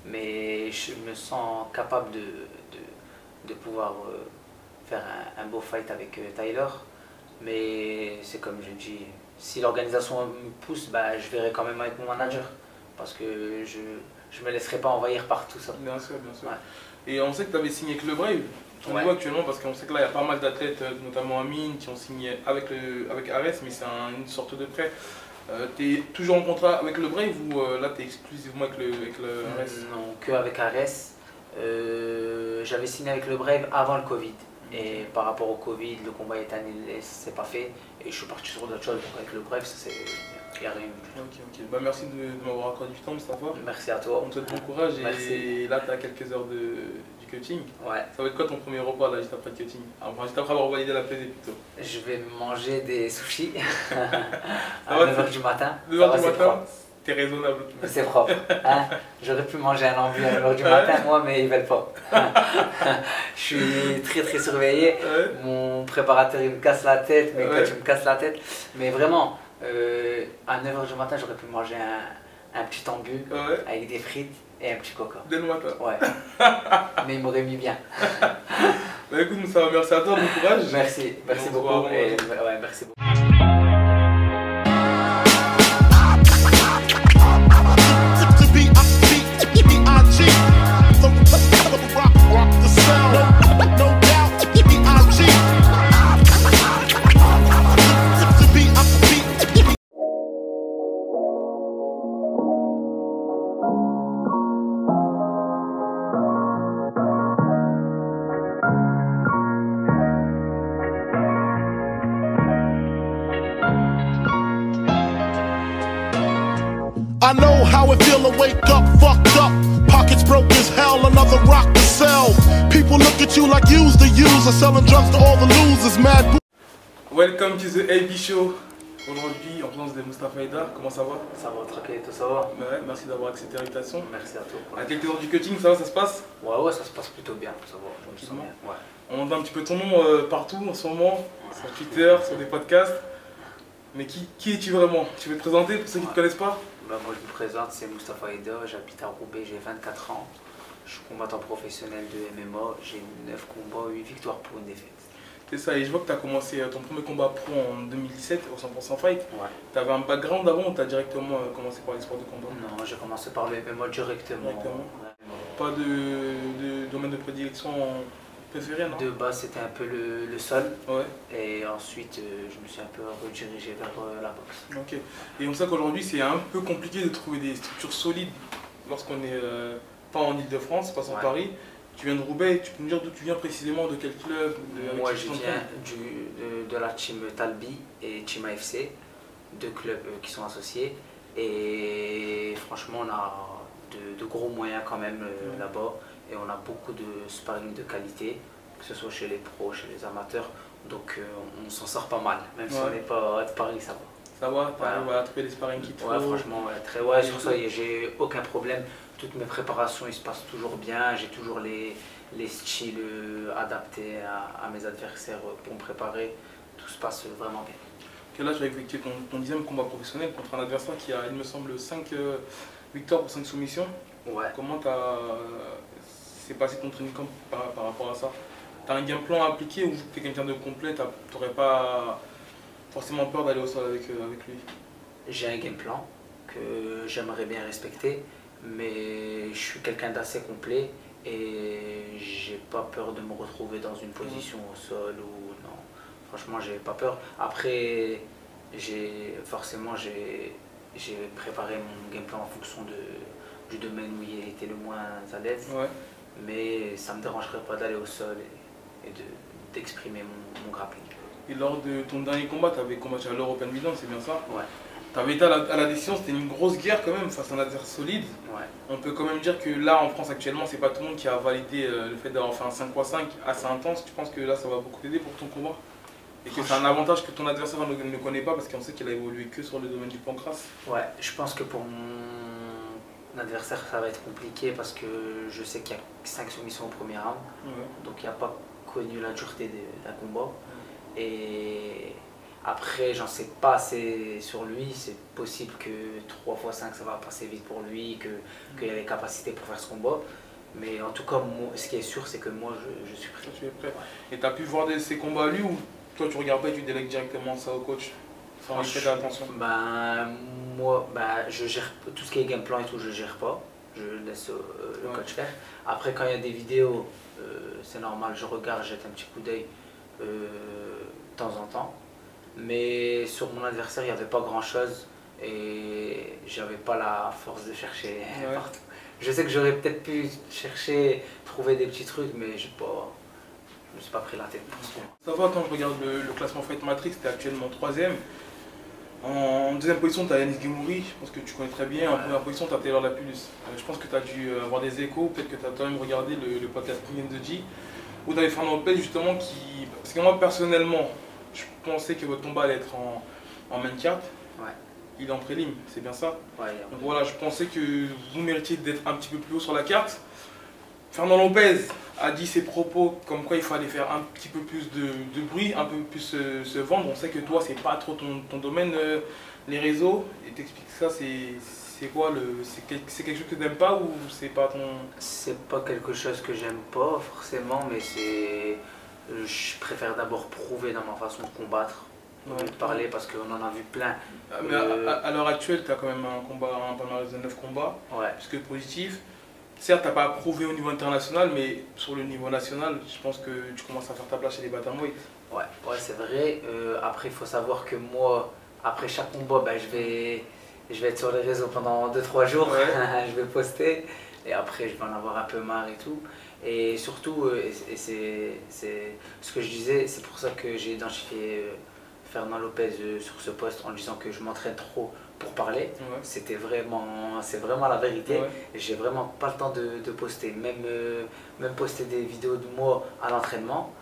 Mais je me sens capable de, de, de pouvoir euh, faire un, beau fight avec euh, Tyler. Mais c'est comme je dis, si l'organisation me pousse, bah, je verrai quand même avec mon manager. Parce que je ne me laisserai pas envahir par tout ça.
Bien sûr, bien sûr. Et on sait que tu avais signé avec le Brave. On ouais. actuellement parce qu'on sait que là il y a pas mal d'athlètes, notamment Amine, qui ont signé avec, le, avec Ares, mais c'est une sorte de prêt. Euh, tu es toujours en contrat avec le Brave ou euh, là tu es exclusivement avec le, avec le
Ares Non, que avec Ares. Euh, j'avais signé avec le Brave avant le Covid. Et par rapport au Covid, le combat est annulé, c'est pas fait. Et je suis parti sur d'autres choses. Donc avec le Brave, ça c'est. Rien.
Ok, ok. Bah, merci de, m'avoir accordé du temps, Mustafa.
Merci à toi.
On te souhaite bon courage. Et là, tu as quelques heures de, cutting.
Ouais.
Ça va être quoi ton premier repas là, juste après le cutting? Enfin, juste après avoir validé la pesée plutôt.
Je vais manger des sushis à 9h du matin.
9h du matin T'es raisonnable.
C'est propre. Hein J'aurais pu manger un ambu à 9h du matin, moi, mais ils veulent pas. je suis très très surveillé. Mon préparateur il me casse la tête, mes coachs me cassent la tête. Mais vraiment, Euh, à 9h du matin, j'aurais pu manger un, un petit ambu
Ouais.
avec des frites et un petit coca.
Le matin.
Ouais. Mais il m'aurait mis bien.
Bah écoute, ça va, merci à toi, bon courage.
Merci, merci beaucoup. et-
ouais,
merci beaucoup.
Hell, another rock to sell. People look at you like you's the user, selling drugs to all the losers. Mad
Welcome to the AB Show. Aujourd'hui, en présence de Mustafa Eda, comment ça va?
Ça va, tranquille, tout ça va?
Ouais, Merci d'avoir accepté l'invitation.
Merci à toi.
À quelques heures du cutting, ça va, ça se passe?
Ouais, ouais, ça se passe plutôt bien, ça va. Je me sens
Tranquillement.
bien. Ouais.
On entend un petit peu ton nom euh, partout en ce moment, sur Twitter, sur des podcasts. Mais qui, qui es-tu vraiment? Tu veux te présenter pour ceux qui ne te connaissent pas?
Bah, moi, je me présente, c'est Mustapha Eda, j'habite à Roubaix, j'ai 24 ans. Je suis combattant professionnel de MMA, j'ai 9 combats, 8 victoires pour une défaite.
C'est ça, et je vois que tu as commencé euh, ton premier combat pro en 2017 au 100% Fight.
Ouais.
Tu avais un background avant ou tu as directement euh, commencé par les sports de combat?
Non, j'ai commencé par le MMA directement.
Directement.
Ouais.
Pas de, de domaine de prédilection préféré, non?
De base, c'était un peu le, le sol,
Ouais,
et ensuite, euh, je me suis un peu redirigé vers la boxe.
ok. Et on sait qu'aujourd'hui, c'est un peu compliqué de trouver des structures solides lorsqu'on euh, pas en Ile-de-France, pas en
Ouais.
Paris. Tu viens de Roubaix, tu peux nous dire d'où tu viens précisément, de quel club de,
Moi, je viens du, de, de la team Talbi et Team AFC, deux clubs euh, qui sont associés. Et franchement, on a de, de gros moyens quand même euh,
Ouais.
là-bas. Et on a beaucoup de sparring de qualité, que ce soit chez les pros, chez les amateurs. Donc euh, on, s'en sort pas mal, même si on n'est pas de Paris, ça va.
Ça va, t'arrives
Ouais.
à trouver des sparring qui te
Ouais, franchement, ouais, très ouais, sur ça, j'ai aucun problème. Toutes mes préparations, ils se passent toujours bien. J'ai toujours les, les styles euh, adaptés à, à mes adversaires euh, pour me préparer. Tout se passe euh, vraiment bien.
Que là, tu as effectué ton, ton dixième combat professionnel contre un adversaire qui a, il me semble, 5 victoires pour 5 soumissions?
Ouais.
Comment t'as c'est passé ton training camp par, par rapport à ça? T'as un game plan à appliquer ou t'es quelqu'un de complet, t'aurais pas forcément peur d'aller au sol avec, euh, avec lui?
J'ai un game plan que j'aimerais bien respecter, mais je suis quelqu'un d'assez complet et j'ai pas peur de me retrouver dans une position au sol ou non. Franchement, j'ai pas peur. Après, j'ai forcément j'ai j'ai préparé mon game plan en fonction de, du domaine où il était le moins à l'aise,
Ouais.
mais ça me dérangerait pas d'aller au sol et, et de d'exprimer mon, mon grappling.
Et lors de ton dernier combat, t'avais combattu à l'European Milan, c'est bien ça?
Ouais.
Été à la, à la décision, c'était une grosse guerre quand même face à un adversaire solide.
Ouais.
On peut quand même dire que là en France actuellement, c'est pas tout le monde qui a validé euh, le fait d'avoir fait un 5 x 5 assez intense. Tu penses que là ça va beaucoup t'aider pour ton combat? Et que c'est un avantage que ton adversaire ne, ne connaît pas parce qu'on sait qu'il a évolué que sur le domaine du pancras.
Ouais, je pense que pour mon adversaire, ça va être compliqué parce que je sais qu'il y a 5 soumissions au premier round, donc il n'a pas connu la dureté de- d'un combat. Et après, j'en sais pas assez sur lui. C'est possible que 3 x 5 ça va passer vite pour lui, que- qu'il a les capacités pour faire ce combat. Mais en tout cas, moi, ce qui est sûr, c'est que moi, je, je suis prêt.
Toi, tu es prêt. Et t'as pu voir des- ces combats à lui ou toi tu regardes pas et tu délègues directement ça au coach sans y prêter attention?
Ben, moi, ben, je gère tout ce qui est game plan et tout, je gère pas. Je laisse euh, le
Ouais.
coach faire. Après, quand il y a des vidéos, euh, c'est normal, je regarde, je jette un petit coup d'œil euh, de temps en temps. Mais sur mon adversaire, il n'y avait pas grand chose et j'avais pas la force de chercher
Ouais.
partout. Je sais que j'aurais peut-être pu chercher, trouver des petits trucs, mais j'ai pas, je me suis pas pris la tête pour ça.
Ça va quand je regarde le, le classement Fight Matrix, t'es actuellement troisième. En deuxième position, tu as Yanis Gemouri, je pense que tu connais très bien. En
Ouais.
première position, tu as Taylor Lapulus. Euh, je pense que tu as dû euh, avoir des échos, peut-être que tu as quand même regardé le, le podcast and the G, où tu avais Fernand Lopez justement qui. Parce que moi personnellement, je pensais que votre combat allait être en, en main card.
Ouais.
Il est en prélim, c'est bien ça
Ouais,
Donc voilà, je pensais que vous méritiez d'être un petit peu plus haut sur la carte. Fernand Lopez a dit ses propos comme quoi il fallait faire un petit peu plus de, bruit, un peu plus se, vendre. On sait que toi, c'est pas trop ton, domaine, euh, les réseaux. Et t'expliques ça, c'est quoi le C'est quelque chose que tu n'aimes pas ou c'est pas ton.
C'est pas quelque chose que j'aime pas forcément, mais c'est. Je préfère d'abord prouver dans ma façon de combattre. de parler parce qu'on en a vu plein.
Ah, mais à, l'heure actuelle, tu as quand même un combat, un palmarès de 9 combats,
ouais.
plus que positif? Certes, tu n'as pas prouvé au niveau international, mais sur le niveau national, je pense que tu commences à faire ta place chez les Batamweight.
Ouais, ouais c'est vrai. Euh, après, il faut savoir que moi, après chaque combat, ben, je, vais, je vais être sur les réseaux pendant 2-3 jours. je vais poster. Et après, je vais en avoir un peu marre et tout. Et surtout, euh, et, c'est ce que je disais, c'est pour ça que j'ai identifié euh, Fernand Lopez sur ce poste en disant que je m'entraîne trop pour parler. C'était vraiment, c'est vraiment la vérité. J'ai vraiment pas le temps de, poster, même, euh, même poster des vidéos de moi à l'entraînement.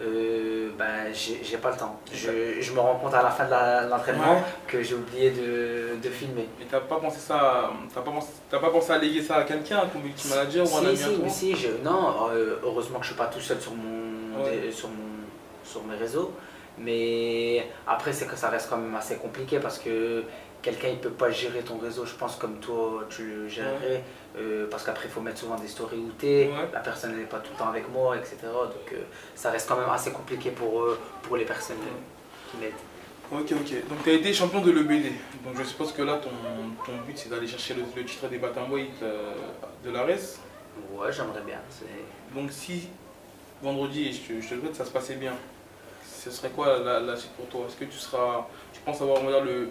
Euh, ben, j'ai pas le temps. Je, je, me rends compte à la fin de l'entraînement que j'ai oublié de, de, filmer.
Mais t'as pas pensé ça, t'as pas, pensé, pas pensé à léguer ça à quelqu'un, un community manager ou un ami
si, si, je, non, euh, heureusement que je suis pas tout seul sur, mon, sur, mon, sur mes réseaux. Mais après, c'est que ça reste quand même assez compliqué parce que quelqu'un il peut pas gérer ton réseau, je pense, comme toi tu le gérerais. Euh, parce qu'après, il faut mettre souvent des stories où t'es, la personne n'est pas tout le temps avec moi, etc. Donc euh, ça reste quand même assez compliqué pour, euh, pour les personnes qui m'aident.
Ok, ok. Donc tu as été champion de l'EBD. Donc je suppose que là, ton, ton but, c'est d'aller chercher le, titre des Batamweight de l'ARES.
Ouais, j'aimerais bien.
Donc si vendredi, je te, je te le souhaite, ça se passait bien, ce serait quoi la, suite pour toi? Est-ce que tu seras, tu penses avoir le,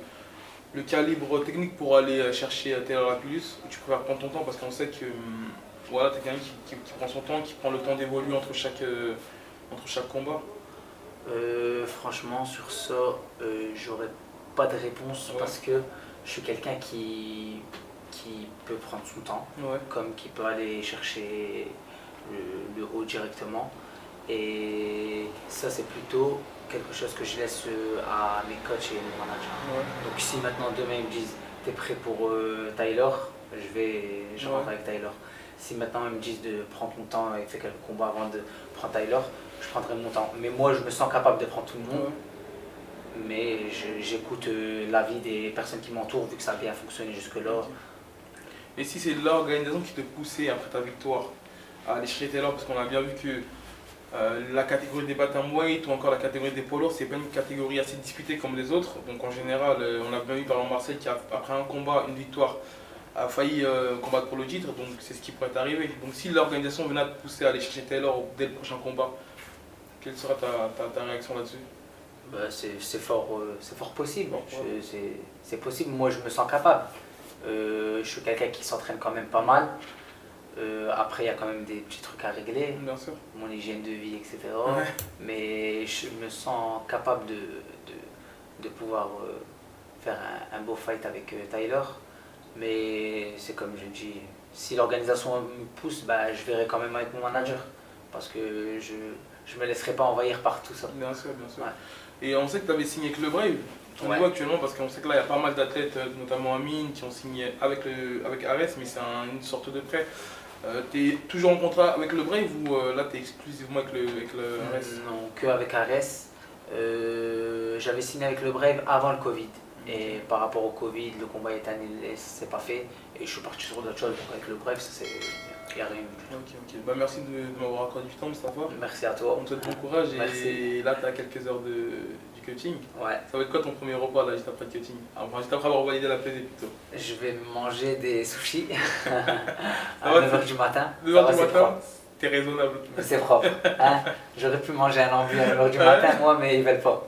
le calibre technique pour aller chercher Taylor Lapillus ou tu préfères prendre ton temps parce qu'on sait que hum, voilà, tu es quelqu'un qui, prend son temps, qui prend le temps d'évoluer entre chaque, euh, entre chaque combat.
Euh, Franchement, sur ça, euh, j'aurais pas de réponse parce que je suis quelqu'un qui, qui peut prendre son temps, comme qui peut aller chercher le haut directement. Et ça, c'est plutôt quelque chose que je laisse euh, à mes coachs et mes managers. Donc si maintenant demain ils me disent t'es prêt pour euh, Tyler, je vais je rentre avec Tyler. Si maintenant ils me disent de prendre mon temps et faire quelques combats avant de prendre Tyler, je prendrai mon temps. Mais moi je me sens capable de prendre tout le monde. Mais j'écoute euh, l'avis des personnes qui m'entourent vu que ça a bien fonctionné jusque-là.
Et si c'est l'organisation qui te poussait après ta victoire à aller chercher Taylor, parce qu'on a bien vu que euh, la catégorie des weight ou encore la catégorie des lourds, c'est pas une catégorie assez disputée comme les autres. Donc en général, euh, on a bien vu par exemple Marseille qui, après un combat, une victoire, a failli euh, combattre pour le titre. Donc c'est ce qui pourrait arriver. Donc si l'organisation venait à te pousser à aller chercher Taylor dès le prochain combat, quelle sera ta, réaction là-dessus?
Bah, C'est fort, fort possible. C'est possible. Moi, je me sens capable. je suis quelqu'un qui s'entraîne quand même pas mal. Euh, après, il y a quand même des petits trucs à régler, mon hygiène de vie, etc. Mais je me sens capable de, de, pouvoir euh, faire un, beau fight avec euh, Tyler. Mais c'est comme je dis, si l'organisation me pousse, bah, je verrai quand même avec mon manager. Parce que je ne me laisserai pas envahir par tout ça.
Bien sûr, bien sûr. Et on sait que tu avais signé avec le Brave. On ouais. actuellement parce qu'on sait que là il y a pas mal d'athlètes, notamment Amine, qui ont signé avec, le, avec Ares, mais c'est une sorte de prêt. Euh, tu es toujours en contrat avec le Brave ou euh, là tu es exclusivement avec le, avec le
Non, que avec Ares. Euh, j'avais signé avec le Brave avant le Covid. Et par rapport au Covid, le combat est annulé, c'est pas fait. Et je suis parti sur d'autres choses. Donc avec le Brave, ça Il n'y a rien
Ok, ok. Bah, merci de, m'avoir accordé du temps, Mustafa.
Merci à toi.
On te souhaite bon courage. Et là, tu as quelques heures de, cutting.
Ouais.
Ça va être quoi ton premier repas là, juste après le cutting? Enfin, juste après avoir validé la plaisir plutôt.
Je vais manger des sushis à 9h du matin.
9h du matin T'es raisonnable.
C'est propre. Hein J'aurais pu manger un ambu à 9h du matin, moi, mais ils veulent pas.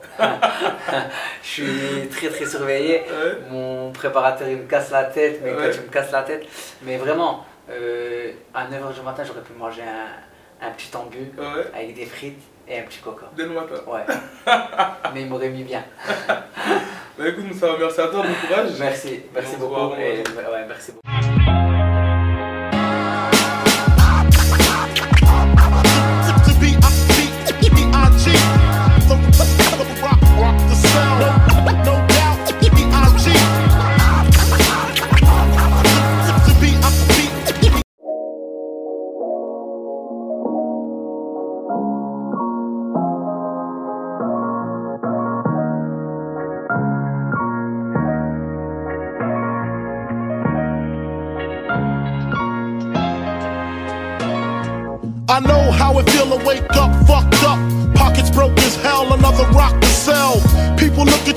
je suis très très surveillé. Mon préparateur il me casse la tête, mes coachs me cassent la tête. Mais vraiment, euh, à 9h du matin, j'aurais pu manger un, un petit ambu avec des frites et un petit coca.
Dès le matin
Ouais. Mais il m'aurait mis bien.
bah écoute, ça va, merci à toi, bon courage.
Merci, merci beaucoup. Et, ouais, merci beaucoup.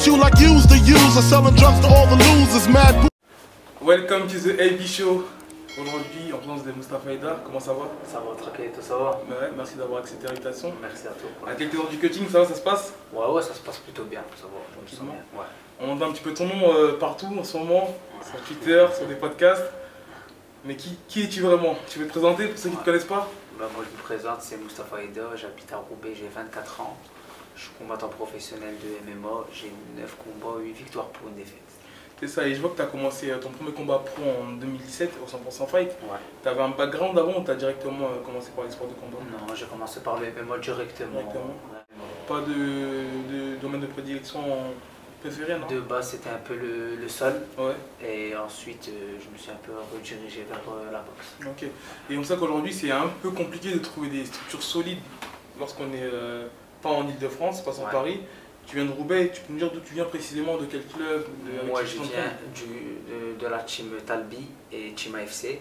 At you like you's the user, selling drugs to all the losers. Mad
Welcome to the AB Show. Aujourd'hui, en présence de Mustafa Eda, comment ça va?
Ça va, tranquille, tout ça va?
Ouais, Merci d'avoir accepté l'invitation.
Merci à toi.
À quelques heures du cutting, ça va, ça se passe?
Ouais, ouais, ça se passe plutôt bien, ça va.
Tranquillement.
bien, ouais.
On entend un petit peu ton nom euh, partout en ce moment, sur Twitter, sur des podcasts. Mais qui, qui es-tu vraiment? Tu veux te présenter pour ceux qui ne te connaissent pas?
Bah, moi, je me présente, c'est Mustafa Eda, j'habite à Roubaix, j'ai 24 ans. Je suis combattant professionnel de MMA, j'ai 9 combats, 8 victoires pour une défaite.
C'est ça, et je vois que tu as commencé euh, ton premier combat pro en 2017 au 100% Fight.
Ouais.
Tu avais un background avant ou tu as directement euh, commencé par les sports de combat?
Non, j'ai commencé par le MMA directement.
Directement.
Ouais.
Pas de, de domaine de prédilection préféré, non?
De base, c'était un peu le, le sol,
Ouais,
et ensuite, euh, je me suis un peu redirigé vers la boxe.
ok. Et on sait qu'aujourd'hui, c'est un peu compliqué de trouver des structures solides lorsqu'on euh, pas en Ile-de-France, pas
Ouais.
Paris. Tu viens de Roubaix, tu peux me dire d'où tu viens précisément, de quel club de,
Moi,
qui
je viens du, de, de la team Talbi et Team AFC,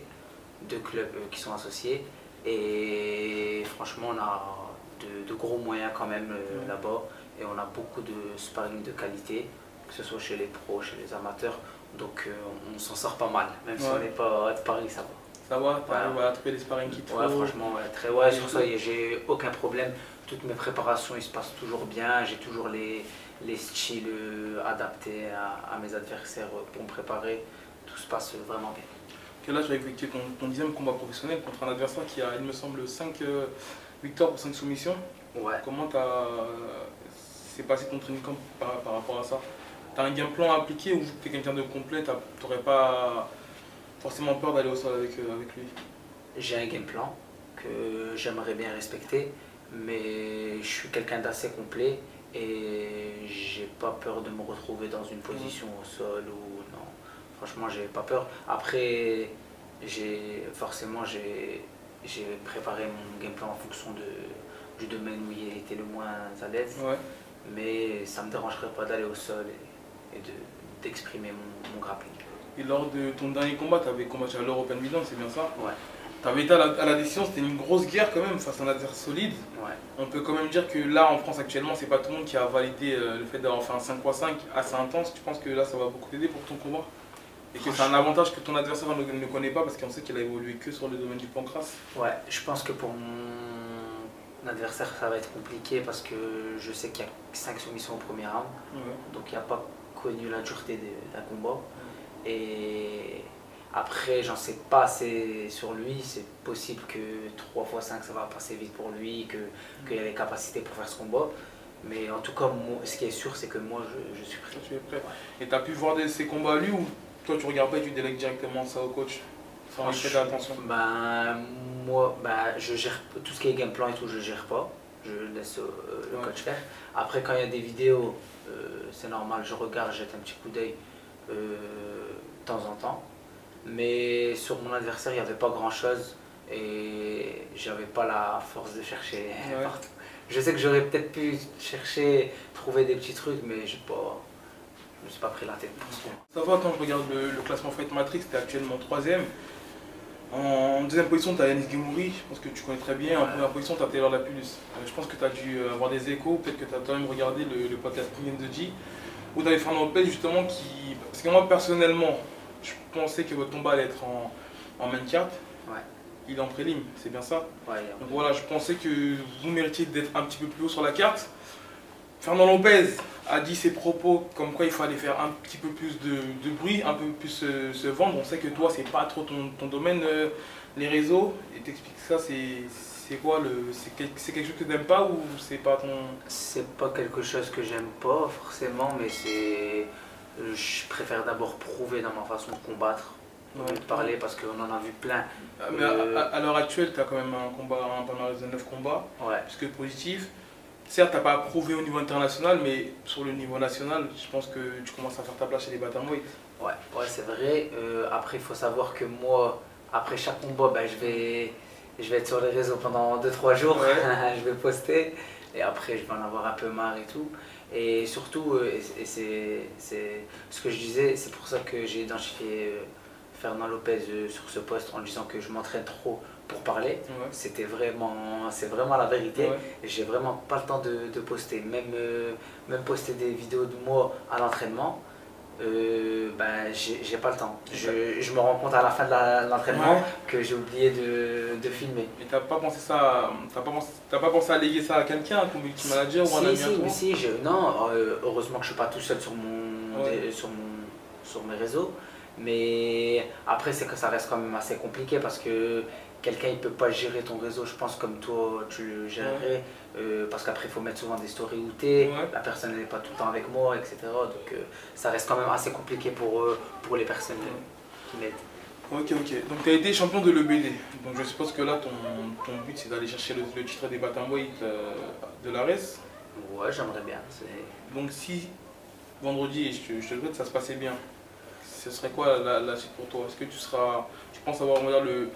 deux clubs euh, qui sont associés. Et franchement, on a de, de gros moyens quand même euh,
Ouais.
là-bas. Et on a beaucoup de sparring de qualité, que ce soit chez les pros, chez les amateurs. Donc euh, on, on s'en sort pas mal, même si on n'est pas de Paris, ça va.
Ça va,
Ouais.
arrives à trouver les sparring qu'il te
Ouais, franchement, ouais, très ouais, sur ça, j'ai aucun problème. Toutes mes préparations, ils se passent toujours bien. J'ai toujours les, les styles euh, adaptés à, à mes adversaires euh, pour me préparer. Tout se passe euh, vraiment bien.
Que là, tu as effectué ton, ton dixième combat professionnel contre un adversaire qui a, il me semble, 5 victoires pour 5 soumissions?
Ouais.
Comment s'est passé ton training camp par, par rapport à ça? T'as un game plan à appliquer ou t'es quelqu'un de complet, t'aurais pas forcément peur d'aller au sol avec, euh, avec lui?
J'ai un game plan que j'aimerais bien respecter, mais je suis quelqu'un d'assez complet et j'ai pas peur de me retrouver dans une position au sol ou non. Franchement, j'ai pas peur. Après, j'ai forcément j'ai préparé mon game plan en fonction de, du domaine où il était le moins à l'aise,
Ouais.
mais ça me dérangerait pas d'aller au sol et, et de d'exprimer mon, mon grappling.
Et lors de ton dernier combat, t'avais combattu à l'European Milan, c'est bien ça?
Ouais.
T'avais été à la, à la décision, c'était une grosse guerre quand même face à un adversaire solide.
Ouais.
On peut quand même dire que là en France actuellement, c'est pas tout le monde qui a validé euh, le fait d'avoir fait un 5 x 5 assez intense. Tu penses que là ça va beaucoup t'aider pour ton combat? Et que c'est un avantage que ton adversaire ne, ne connaît pas parce qu'on sait qu'il a évolué que sur le domaine du pancras?
Ouais, je pense que pour mon adversaire, ça va être compliqué parce que je sais qu'il y a 5 soumissions au premier round,
Ouais.
donc il n'a pas connu la dureté d'un combat. Et après, j'en sais pas assez sur lui. C'est possible que 3 x 5 ça va passer vite pour lui, que- qu'il a les capacités pour faire ce combat. Mais en tout cas, moi, ce qui est sûr, c'est que moi, je, je suis prêt.
Toi, tu es prêt. Et t'as pu voir des, ses combats à lui ou toi tu regardes pas et tu délègues directement ça au coach sans prêter attention?
Ben, moi, ben, je gère tout ce qui est game plan et tout, je gère pas. Je laisse euh, le
Ouais.
coach faire. Après, quand il y a des vidéos, euh, c'est normal, je regarde, jette un petit coup d'œil euh, de temps en temps. Mais sur mon adversaire, il n'y avait pas grand chose et j'avais pas la force de chercher
Ouais.
partout. Je sais que j'aurais peut-être pu chercher, trouver des petits trucs, mais j'ai pas, je me suis pas pris la tête pour ça.
Ça va, quand je regarde le, le classement Fight Matrix, t'es actuellement troisième. En deuxième position, tu as Yanis Gemouri, je pense que tu connais très bien. En
Ouais.
première position, tu as Taylor Lapulus. Euh, je pense que tu as dû euh, avoir des échos, peut-être que tu as quand même regardé le, le podcast the G, où tu avais Fernand Lopez justement qui. Parce que moi personnellement, je pensais que votre combat allait être en, en main card.
Ouais.
Il est en prélim, c'est bien ça
Ouais,
Donc voilà, je pensais que vous méritiez d'être un petit peu plus haut sur la carte. Fernand Lopez a dit ses propos comme quoi il fallait faire un petit peu plus de, de bruit, un peu plus se, se vendre. On sait que toi, c'est pas trop ton, ton domaine, euh, les réseaux. Et t'expliques ça, c'est quoi le c'est quelque chose que t'aimes pas ou c'est pas ton.
C'est pas quelque chose que j'aime pas forcément, mais c'est. Je préfère d'abord prouver dans ma façon de combattre, lieu de parler, parce qu'on en a vu plein.
Ah, Mais à, à- à l'heure actuelle, tu as quand même un combat, un palmarès de 9 combats,
Ouais,
que positif. Certes, t'as pas prouvé au niveau international, mais sur le niveau national, je pense que tu commences à faire ta place chez les bantamweight.
ouais, ouais c'est vrai. Euh, après, il faut savoir que moi, après chaque combat, ben, je, vais, je vais être sur les réseaux pendant 2-3 jours,
Ouais.
je vais poster, et après, je vais en avoir un peu marre et tout. Et surtout, euh, et, c'est ce que je disais, c'est pour ça que j'ai identifié euh, Fernand Lopez euh, sur ce poste en disant que je m'entraîne trop pour parler. C'était vraiment, c'est vraiment la vérité. J'ai vraiment pas le temps de, de poster. Même, euh, même poster des vidéos de moi à l'entraînement, euh, ben, j'ai pas le temps. Je, je, me rends compte à la fin de l'entraînement que j'ai oublié de, de, filmer.
Mais t'as pas pensé ça, t'as pas, pensé, pas pensé à léguer ça à quelqu'un, ton multi-manager ou un ami
si, si, je, non, euh, heureusement que je suis pas tout seul sur, mon, sur, mon, sur mes réseaux. Mais après, c'est que ça reste quand même assez compliqué parce que quelqu'un il peut pas gérer ton réseau, je pense, comme toi tu le gérerais. Euh, parce qu'après, il faut mettre souvent des stories où t'es, la personne n'est pas tout le temps avec moi, etc. Donc euh, ça reste quand même assez compliqué pour, pour les personnes qui m'aident.
Ok, ok. Donc tu as été champion de l'EBD. Donc je suppose que là, ton, ton but, c'est d'aller chercher le, titre des Batamweight euh, de l'ARES.
Ouais, j'aimerais bien.
Donc si vendredi, je te, je te le souhaite, ça se passait bien, ce serait quoi la, suite pour toi? Est-ce que tu seras, tu penses avoir le,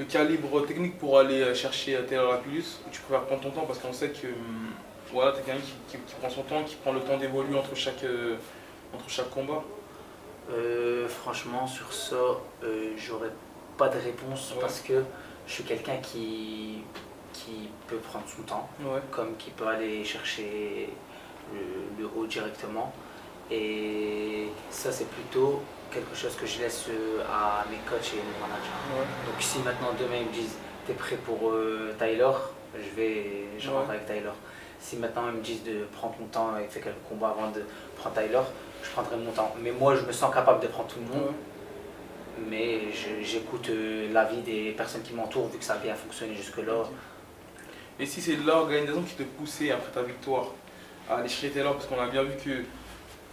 le calibre technique pour aller chercher Taylor Lapillus ou tu préfères prendre ton temps parce qu'on sait que hum, voilà, tu es quelqu'un qui, prend son temps, qui prend le temps d'évoluer entre chaque, euh, entre chaque combat.
Euh, Franchement, sur ça, euh, j'aurais pas de réponse parce que je suis quelqu'un qui, qui peut prendre son temps, comme qui peut aller chercher le haut directement. Et ça, c'est plutôt quelque chose que je laisse euh, à mes coachs et mes managers. Donc si maintenant demain ils me disent t'es prêt pour euh, Tyler, je vais je rentre avec Tyler. Si maintenant ils me disent de prendre mon temps et faire quelques combats avant de prendre Tyler, je prendrai mon temps. Mais moi je me sens capable de prendre tout le monde. Mais j'écoute euh, l'avis des personnes qui m'entourent vu que ça a bien fonctionné jusque-là.
Et si c'est l'organisation qui te poussait après ta victoire à aller chercher Taylor, parce qu'on a bien vu que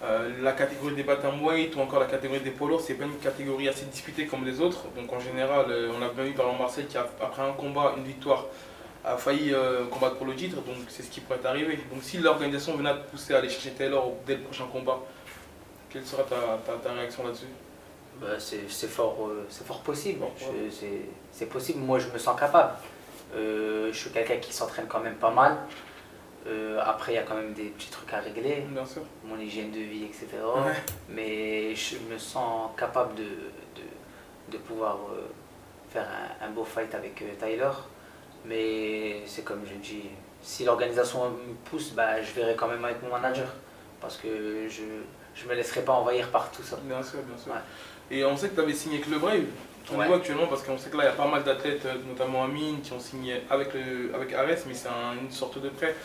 euh, la catégorie des weight ou encore la catégorie des polos, c'est pas une catégorie assez disputée comme les autres. Donc en général, euh, on a bien vu par exemple Marseille qui, après un combat, une victoire, a failli euh, combattre pour le titre. Donc c'est ce qui pourrait arriver. Donc si l'organisation venait à te pousser à aller chercher Taylor dès le prochain combat, quelle sera ta, réaction là-dessus?
Bah, C'est fort, fort possible. C'est possible. Moi, je me sens capable. je suis quelqu'un qui s'entraîne quand même pas mal. Euh, après, il y a quand même des petits trucs à régler,
Bien sûr.
mon hygiène de vie, etc. Mais je me sens capable de, de, de pouvoir euh, faire un, beau fight avec euh, Tyler. Mais c'est comme je dis, si l'organisation me pousse, bah, je verrai quand même avec mon manager. Parce que je ne me laisserai pas envahir par tout ça.
Bien sûr, bien sûr. Et on sait que tu avais signé avec le Brave. Ton niveau actuellement, parce qu'on sait que là, il y a pas mal d'athlètes, notamment Amine, qui ont signé avec, le, avec Ares, mais c'est une sorte de prêt.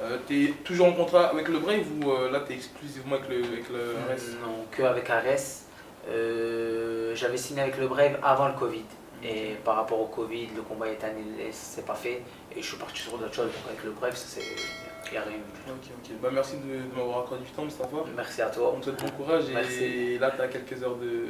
Euh, tu es toujours en contrat avec le Brave ou euh, là tu es exclusivement avec le, avec le
Ares Non, que avec Ares. Euh, j'avais signé avec le Brave avant le Covid. Et par rapport au Covid, le combat est annulé, c'est pas fait. Et je suis parti sur d'autres choses. Donc avec le Brave, ça c'est. Il n'y a rien
Ok, ok. Bah, merci de, m'avoir accordé du temps, Mustafa.
Merci à toi.
On te souhaite bon courage. Et là, tu as quelques heures de,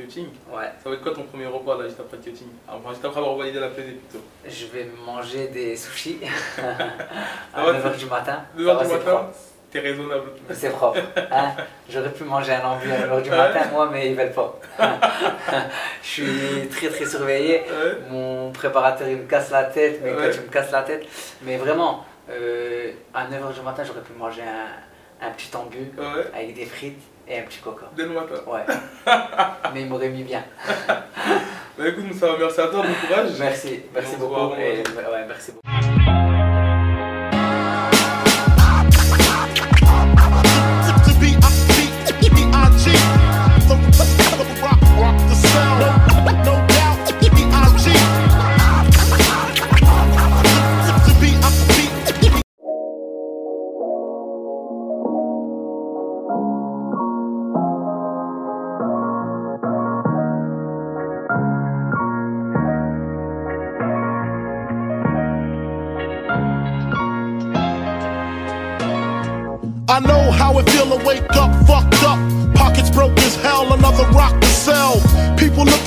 cutting.
Ouais.
Ça va être quoi ton premier repas là, juste après le cutting Enfin, juste après avoir validé la plaisir plutôt.
Je vais manger des sushis à 9h du matin.
9h du matin? T'es raisonnable.
C'est propre. Hein. J'aurais pu manger un ambu à 9h du matin, moi, mais ils veulent pas. je suis très très surveillé. Mon préparateur il me casse la tête, mes coachs me cassent la tête. Mais vraiment, euh, à 9h du matin, j'aurais pu manger un, un petit ambu avec des frites et un petit coca.
Dès le matin
Ouais. Mais il m'aurait mis bien.
bah écoute, Moussa, merci à toi, bon courage.
Merci, merci beaucoup. Et, ouais, merci beaucoup.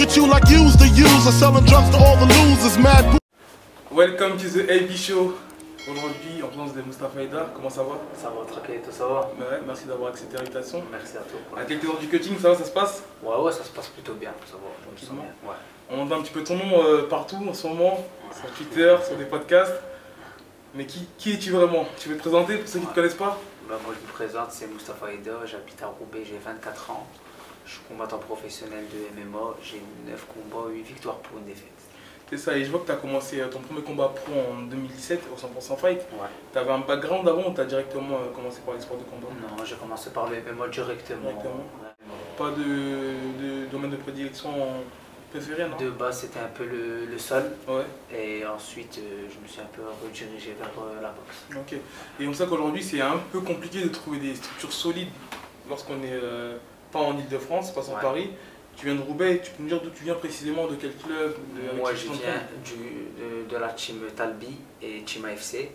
At you like you's the user, selling drugs to all the losers, mad.
Welcome to the AB Show. Aujourd'hui, en présence de Mustafa Haïdar, comment ça va?
Ça va, tranquille, tout ça va?
Ouais, Merci d'avoir accepté l'invitation.
Merci à toi.
À quelques heures du cutting, ça va, ça se passe?
Ouais, ouais, ça se passe plutôt bien, ça va. Bien. Ouais.
On entend un petit peu ton nom euh, partout en ce moment, sur Twitter, sur des podcasts. Mais qui, qui es-tu vraiment? Tu veux te présenter pour ceux qui ne te connaissent pas?
Bah, moi, je me présente, c'est Mustafa Eda, j'habite à Roubaix, j'ai 24 ans. Je suis combattant professionnel de MMA, j'ai 9 combats, 8 victoires pour une défaite.
C'est ça, et je vois que tu as commencé euh, ton premier combat pro en 2017 au 100% Fight.
Ouais.
Tu avais un background avant ou tu as directement euh, commencé par les sports de combat?
Non, j'ai commencé par le MMA directement.
Directement.
Ouais.
Pas de, de domaine de prédilection préféré, non?
De base, c'était un peu le, le sol.
Ouais,
Et ensuite, euh, je me suis un peu redirigé vers la boxe.
ok. Et on sait qu'aujourd'hui, c'est un peu compliqué de trouver des structures solides lorsqu'on est euh, pas en Ile-de-France, pas
Ouais.
Paris. Tu viens de Roubaix, tu peux me dire d'où tu viens précisément, de quel club de,
Moi, je viens du, de, de la team Talbi et Team AFC,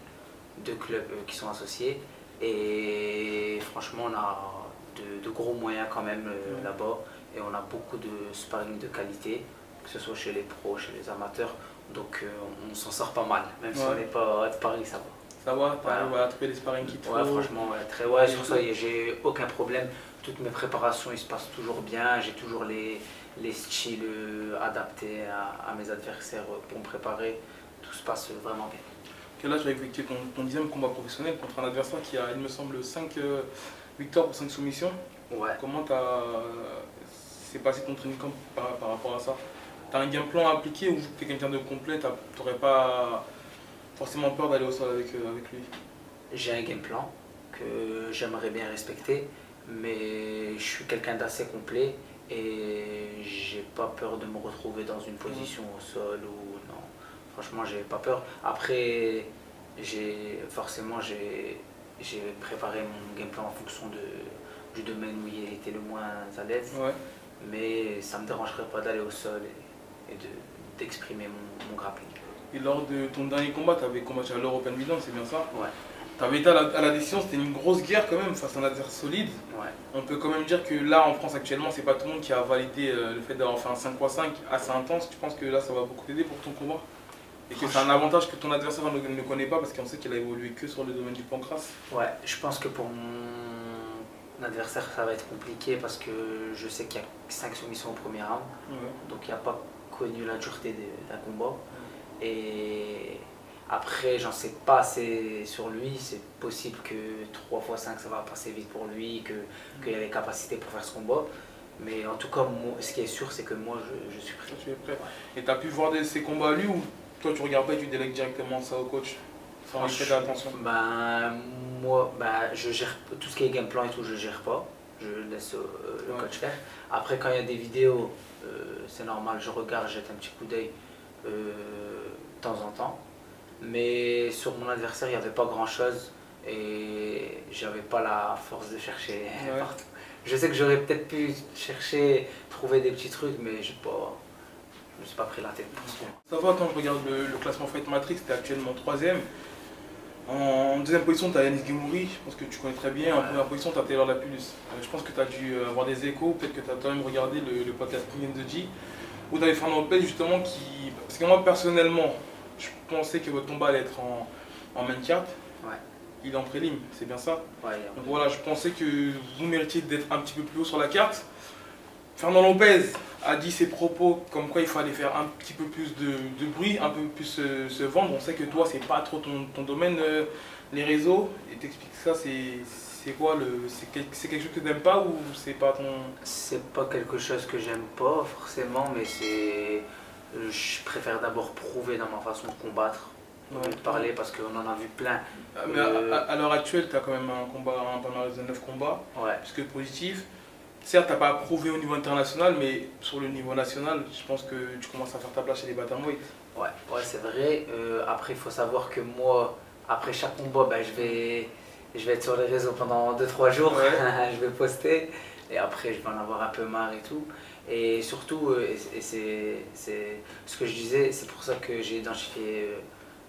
deux clubs euh, qui sont associés. Et franchement, on a de, de gros moyens quand même euh,
Ouais.
là-bas. Et on a beaucoup de sparring de qualité, que ce soit chez les pros, chez les amateurs. Donc euh, on, on s'en sort pas mal, même si on n'est pas de Paris, ça va.
Ça va, t'arrives
Ouais.
à trouver des sparring qui te
Ouais, franchement, ouais, très, ouais, sur ça, j'ai aucun problème. Toutes mes préparations, ils se passent toujours bien. J'ai toujours les, les styles euh, adaptés à, à mes adversaires euh, pour me préparer. Tout se passe vraiment bien.
Quel âge tu as effectué ton, ton dixième combat professionnel contre un adversaire qui a, il me semble, 5 victoires pour 5 soumissions?
Ouais.
Comment t'as s'est passé ton training camp par, par rapport à ça? T'as un game plan à appliquer ou t'es quelqu'un de complet, t'aurais pas forcément peur d'aller au sol avec, euh, avec lui?
J'ai un game plan que j'aimerais bien respecter, mais je suis quelqu'un d'assez complet et j'ai pas peur de me retrouver dans une position au sol ou non. Franchement, j'ai pas peur. Après, j'ai forcément j'ai j'ai préparé mon game plan en fonction de, du domaine où il était le moins à l'aise,
Ouais.
mais ça me dérangerait pas d'aller au sol et, et de d'exprimer mon, mon grappling.
Et lors de ton dernier combat, t'avais combattu à l'European Milan, c'est bien ça?
Ouais.
T'avais été à la, à la décision, c'était une grosse guerre quand même face à un adversaire solide.
Ouais.
On peut quand même dire que là en France actuellement, c'est pas tout le monde qui a validé euh, le fait d'avoir fait un 5 x 5 assez intense. Tu penses que là ça va beaucoup t'aider pour ton combat? Et que c'est un avantage que ton adversaire ne, ne connaît pas parce qu'on sait qu'il a évolué que sur le domaine du pancras.
Ouais, je pense que pour mon adversaire, ça va être compliqué parce que je sais qu'il y a 5 soumissions au premier round,
Ouais.
donc il n'a pas connu la dureté d'un combat. Et après, j'en sais pas assez sur lui. C'est possible que 3 x 5 ça va passer vite pour lui, que- qu'il a les capacités pour faire ce combat. Mais en tout cas, moi, ce qui est sûr, c'est que moi, je, je suis prêt.
Tu es prêt Et t'as pu voir des- ses combats à lui ou toi tu regardes pas et tu délègues directement ça au coach sans y prêter attention?
Ben, moi, ben, je gère tout ce qui est game plan et tout, je gère pas. Je laisse euh, le
Ouais.
coach faire. Après, quand il y a des vidéos, euh, c'est normal, je regarde, je jette un petit coup d'œil euh, de temps en temps. Mais sur mon adversaire, il n'y avait pas grand chose et j'avais pas la force de chercher
Ouais.
partout. Je sais que j'aurais peut-être pu chercher, trouver des petits trucs, mais j'ai pas, je me suis pas pris la tête pour ça.
Ça va quand je regarde le, le classement Fight Matrix, t'es actuellement troisième. En deuxième position, tu as Yanis Guimouri, je pense que tu connais très bien. En première position, tu as Taylor Lapulus. Euh, je pense que tu as dû euh, avoir des échos, peut-être que tu as quand même regardé le, le podcast Premium de G, où tu avais Fernand Lopez justement qui. Parce que moi personnellement, je pensais que votre combat allait être en, en main card.
Ouais.
Il est en prélim, c'est bien ça
Ouais,
Donc voilà, je pensais que vous méritiez d'être un petit peu plus haut sur la carte. Fernand Lopez a dit ses propos comme quoi il fallait faire un petit peu plus de, de bruit, un peu plus se, se vendre. On sait que toi, c'est pas trop ton, ton domaine, euh, les réseaux. Et t'expliques ça, c'est quoi le C'est quel- c'est quelque chose que t'aimes pas ou c'est pas ton.
C'est pas quelque chose que j'aime pas forcément, mais c'est. Je préfère d'abord prouver dans ma façon de combattre, lieu de parler parce qu'on en a vu plein.
Ah, Mais à, à- à l'heure actuelle, tu as quand même un combat, un palmarès de 9 combats,
Ouais,
plus que positif. Certes, tu n'as pas prouvé au niveau international, mais sur le niveau national, je pense que tu commences à faire ta place chez les Bantamweight.
ouais, ouais c'est vrai. Euh, après, il faut savoir que moi, après chaque combat, ben, je, vais, je vais être sur les réseaux pendant 2-3 jours.
Ouais.
je vais poster et après, je vais en avoir un peu marre et tout. Et surtout, euh, et, c'est ce que je disais, c'est pour ça que j'ai identifié euh,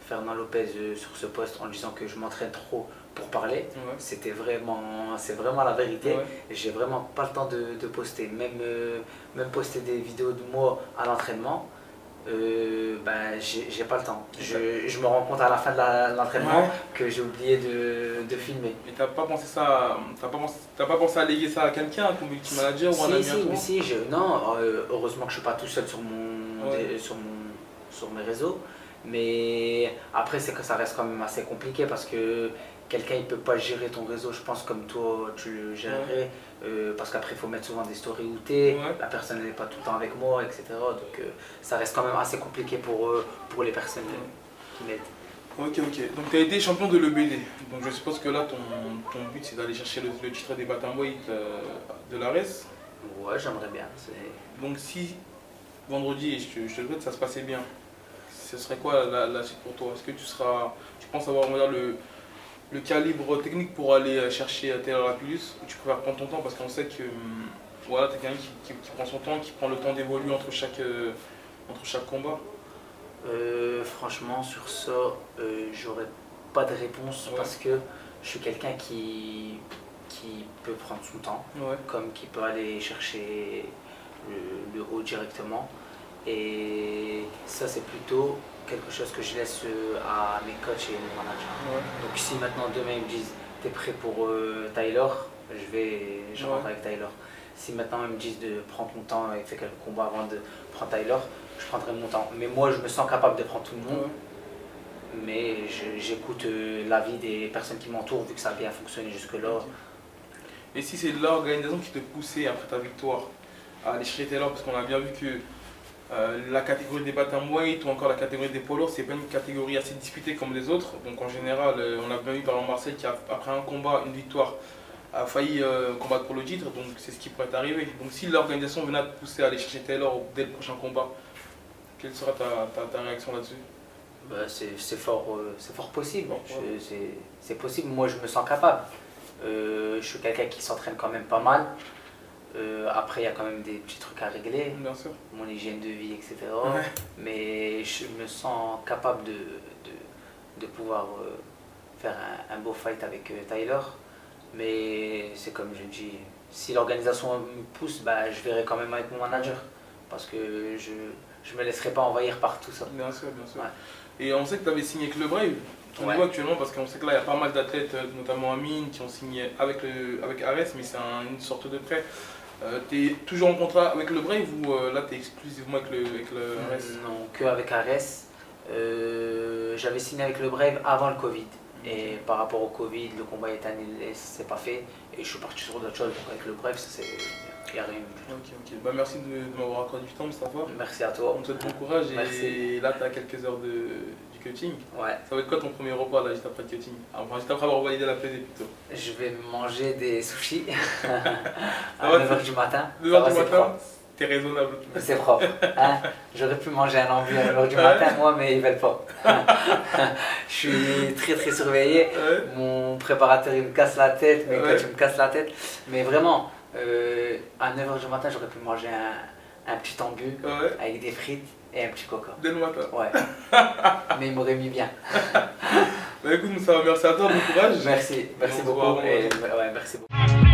Fernand Lopez euh, sur ce poste en disant que je m'entraîne trop pour parler.
Ouais.
C'était vraiment, c'est vraiment la vérité.
Ouais.
J'ai vraiment pas le temps de, de poster, même, euh, même poster des vidéos de moi à l'entraînement. Euh, ben, j'ai pas le temps. Je, je me rends compte à la fin de l'entraînement
Ouais.
que j'ai oublié de, de filmer.
Et t'as pas pensé ça, t'as pas pensé, pas pensé à léguer ça à quelqu'un, à ton multimanager ou à un
Si,
ami
si, mais si, je, non, euh, heureusement que je suis pas tout seul sur, mon,
Ouais.
sur, mon, sur mes réseaux. Mais après, c'est que ça reste quand même assez compliqué parce que quelqu'un il peut pas gérer ton réseau, je pense, comme toi tu le gérerais. Euh, parce qu'après, il faut mettre souvent des stories où t'es, la personne n'est pas tout le temps avec moi, etc. Donc euh, ça reste quand même assez compliqué pour, pour les personnes qui m'aident.
Ok, ok. Donc tu as été champion de l'EBD. Donc je suppose que là, ton, ton but, c'est d'aller chercher le, titre des Weight euh, de l'ARES.
Ouais, j'aimerais bien.
Donc si vendredi, je te, je te souhaite, ça se passait bien, ce serait quoi la, suite pour toi? Est-ce que tu seras, tu penses avoir le, le calibre technique pour aller euh, chercher Taylor Lapillus ou tu préfères prendre ton temps parce qu'on sait que hum, voilà, tu es quelqu'un qui, prend son temps, qui prend le temps d'évoluer entre chaque, euh, entre chaque combat.
Euh, Franchement, sur ça, j'aurais pas de réponse parce que je suis quelqu'un qui, qui peut prendre son temps, comme qui peut aller chercher le haut directement. Et ça, c'est plutôt quelque chose que je laisse euh, à mes coachs et mes managers. Donc si maintenant demain ils me disent t'es prêt pour euh, Tyler, je vais je rentre avec Tyler. Si maintenant ils me disent de prendre ton temps et faire quelques combats avant de prendre Tyler, je prendrai mon temps. Mais moi je me sens capable de prendre tout le monde. Mais j'écoute euh, l'avis des personnes qui m'entourent vu que ça a bien fonctionné jusque-là.
Et si c'est l'organisation qui te poussait après ta victoire à aller chercher Taylor, parce qu'on a bien vu que euh, la catégorie des weight ou encore la catégorie des polos, c'est pas une catégorie assez disputée comme les autres. Donc en général, euh, on a bien vu par exemple Marseille qui, après un combat, une victoire, a failli euh, combattre pour le titre. Donc c'est ce qui pourrait arriver. Donc si l'organisation venait à te pousser à aller chercher Taylor dès le prochain combat, quelle sera ta, réaction là-dessus?
Bah, C'est fort, fort possible. C'est possible. Moi, je me sens capable. je suis quelqu'un qui s'entraîne quand même pas mal. Euh, après, il y a quand même des petits trucs à régler, mon hygiène de vie, etc. Mais je me sens capable de, de, de pouvoir euh, faire un, beau fight avec euh, Tyler. Mais c'est comme je dis, si l'organisation me pousse, bah, je verrai quand même avec mon manager. Parce que je ne me laisserai pas envahir par tout ça.
Bien sûr, bien sûr. Et on sait que tu avais signé avec le Brave. On ouais. actuellement parce qu'on sait que là il y a pas mal d'athlètes, notamment Amine, qui ont signé avec, le, avec Ares, mais c'est une sorte de prêt. Euh, tu es toujours en contrat avec le Brave ou euh, là tu es exclusivement avec le, avec le
Ares Non, que avec Ares. Euh, j'avais signé avec le Brave avant le Covid. Et par rapport au Covid, le combat est annulé, c'est pas fait. Et je suis parti sur d'autres choses. Donc avec le Brave, ça c'est. Rien.
Ok, ok. Bah, merci de, m'avoir accordé du temps, Mustafa.
Merci à toi.
On te souhaite bon courage. Et là, tu as quelques heures de, cutting.
Ouais.
Ça va être quoi ton premier repas là, juste après le cutting? Enfin, juste après avoir validé la pesée plutôt.
Je vais manger des sushis à 9h du matin.
9h du matin? T'es raisonnable.
C'est propre. Hein J'aurais pu manger un ambu à 9h du matin, moi, mais ils veulent pas. je suis très très surveillé. Mon préparateur il me casse la tête, mes coachs me cassent la tête. Mais vraiment, euh, à 9h du matin, j'aurais pu manger un, un petit ambu avec des frites et un petit coca.
Dès le matin
Ouais. Mais il m'aurait mis bien.
bah écoute, ça va, merci à toi, bon courage.
Merci, merci beaucoup. Et, ouais, merci beaucoup.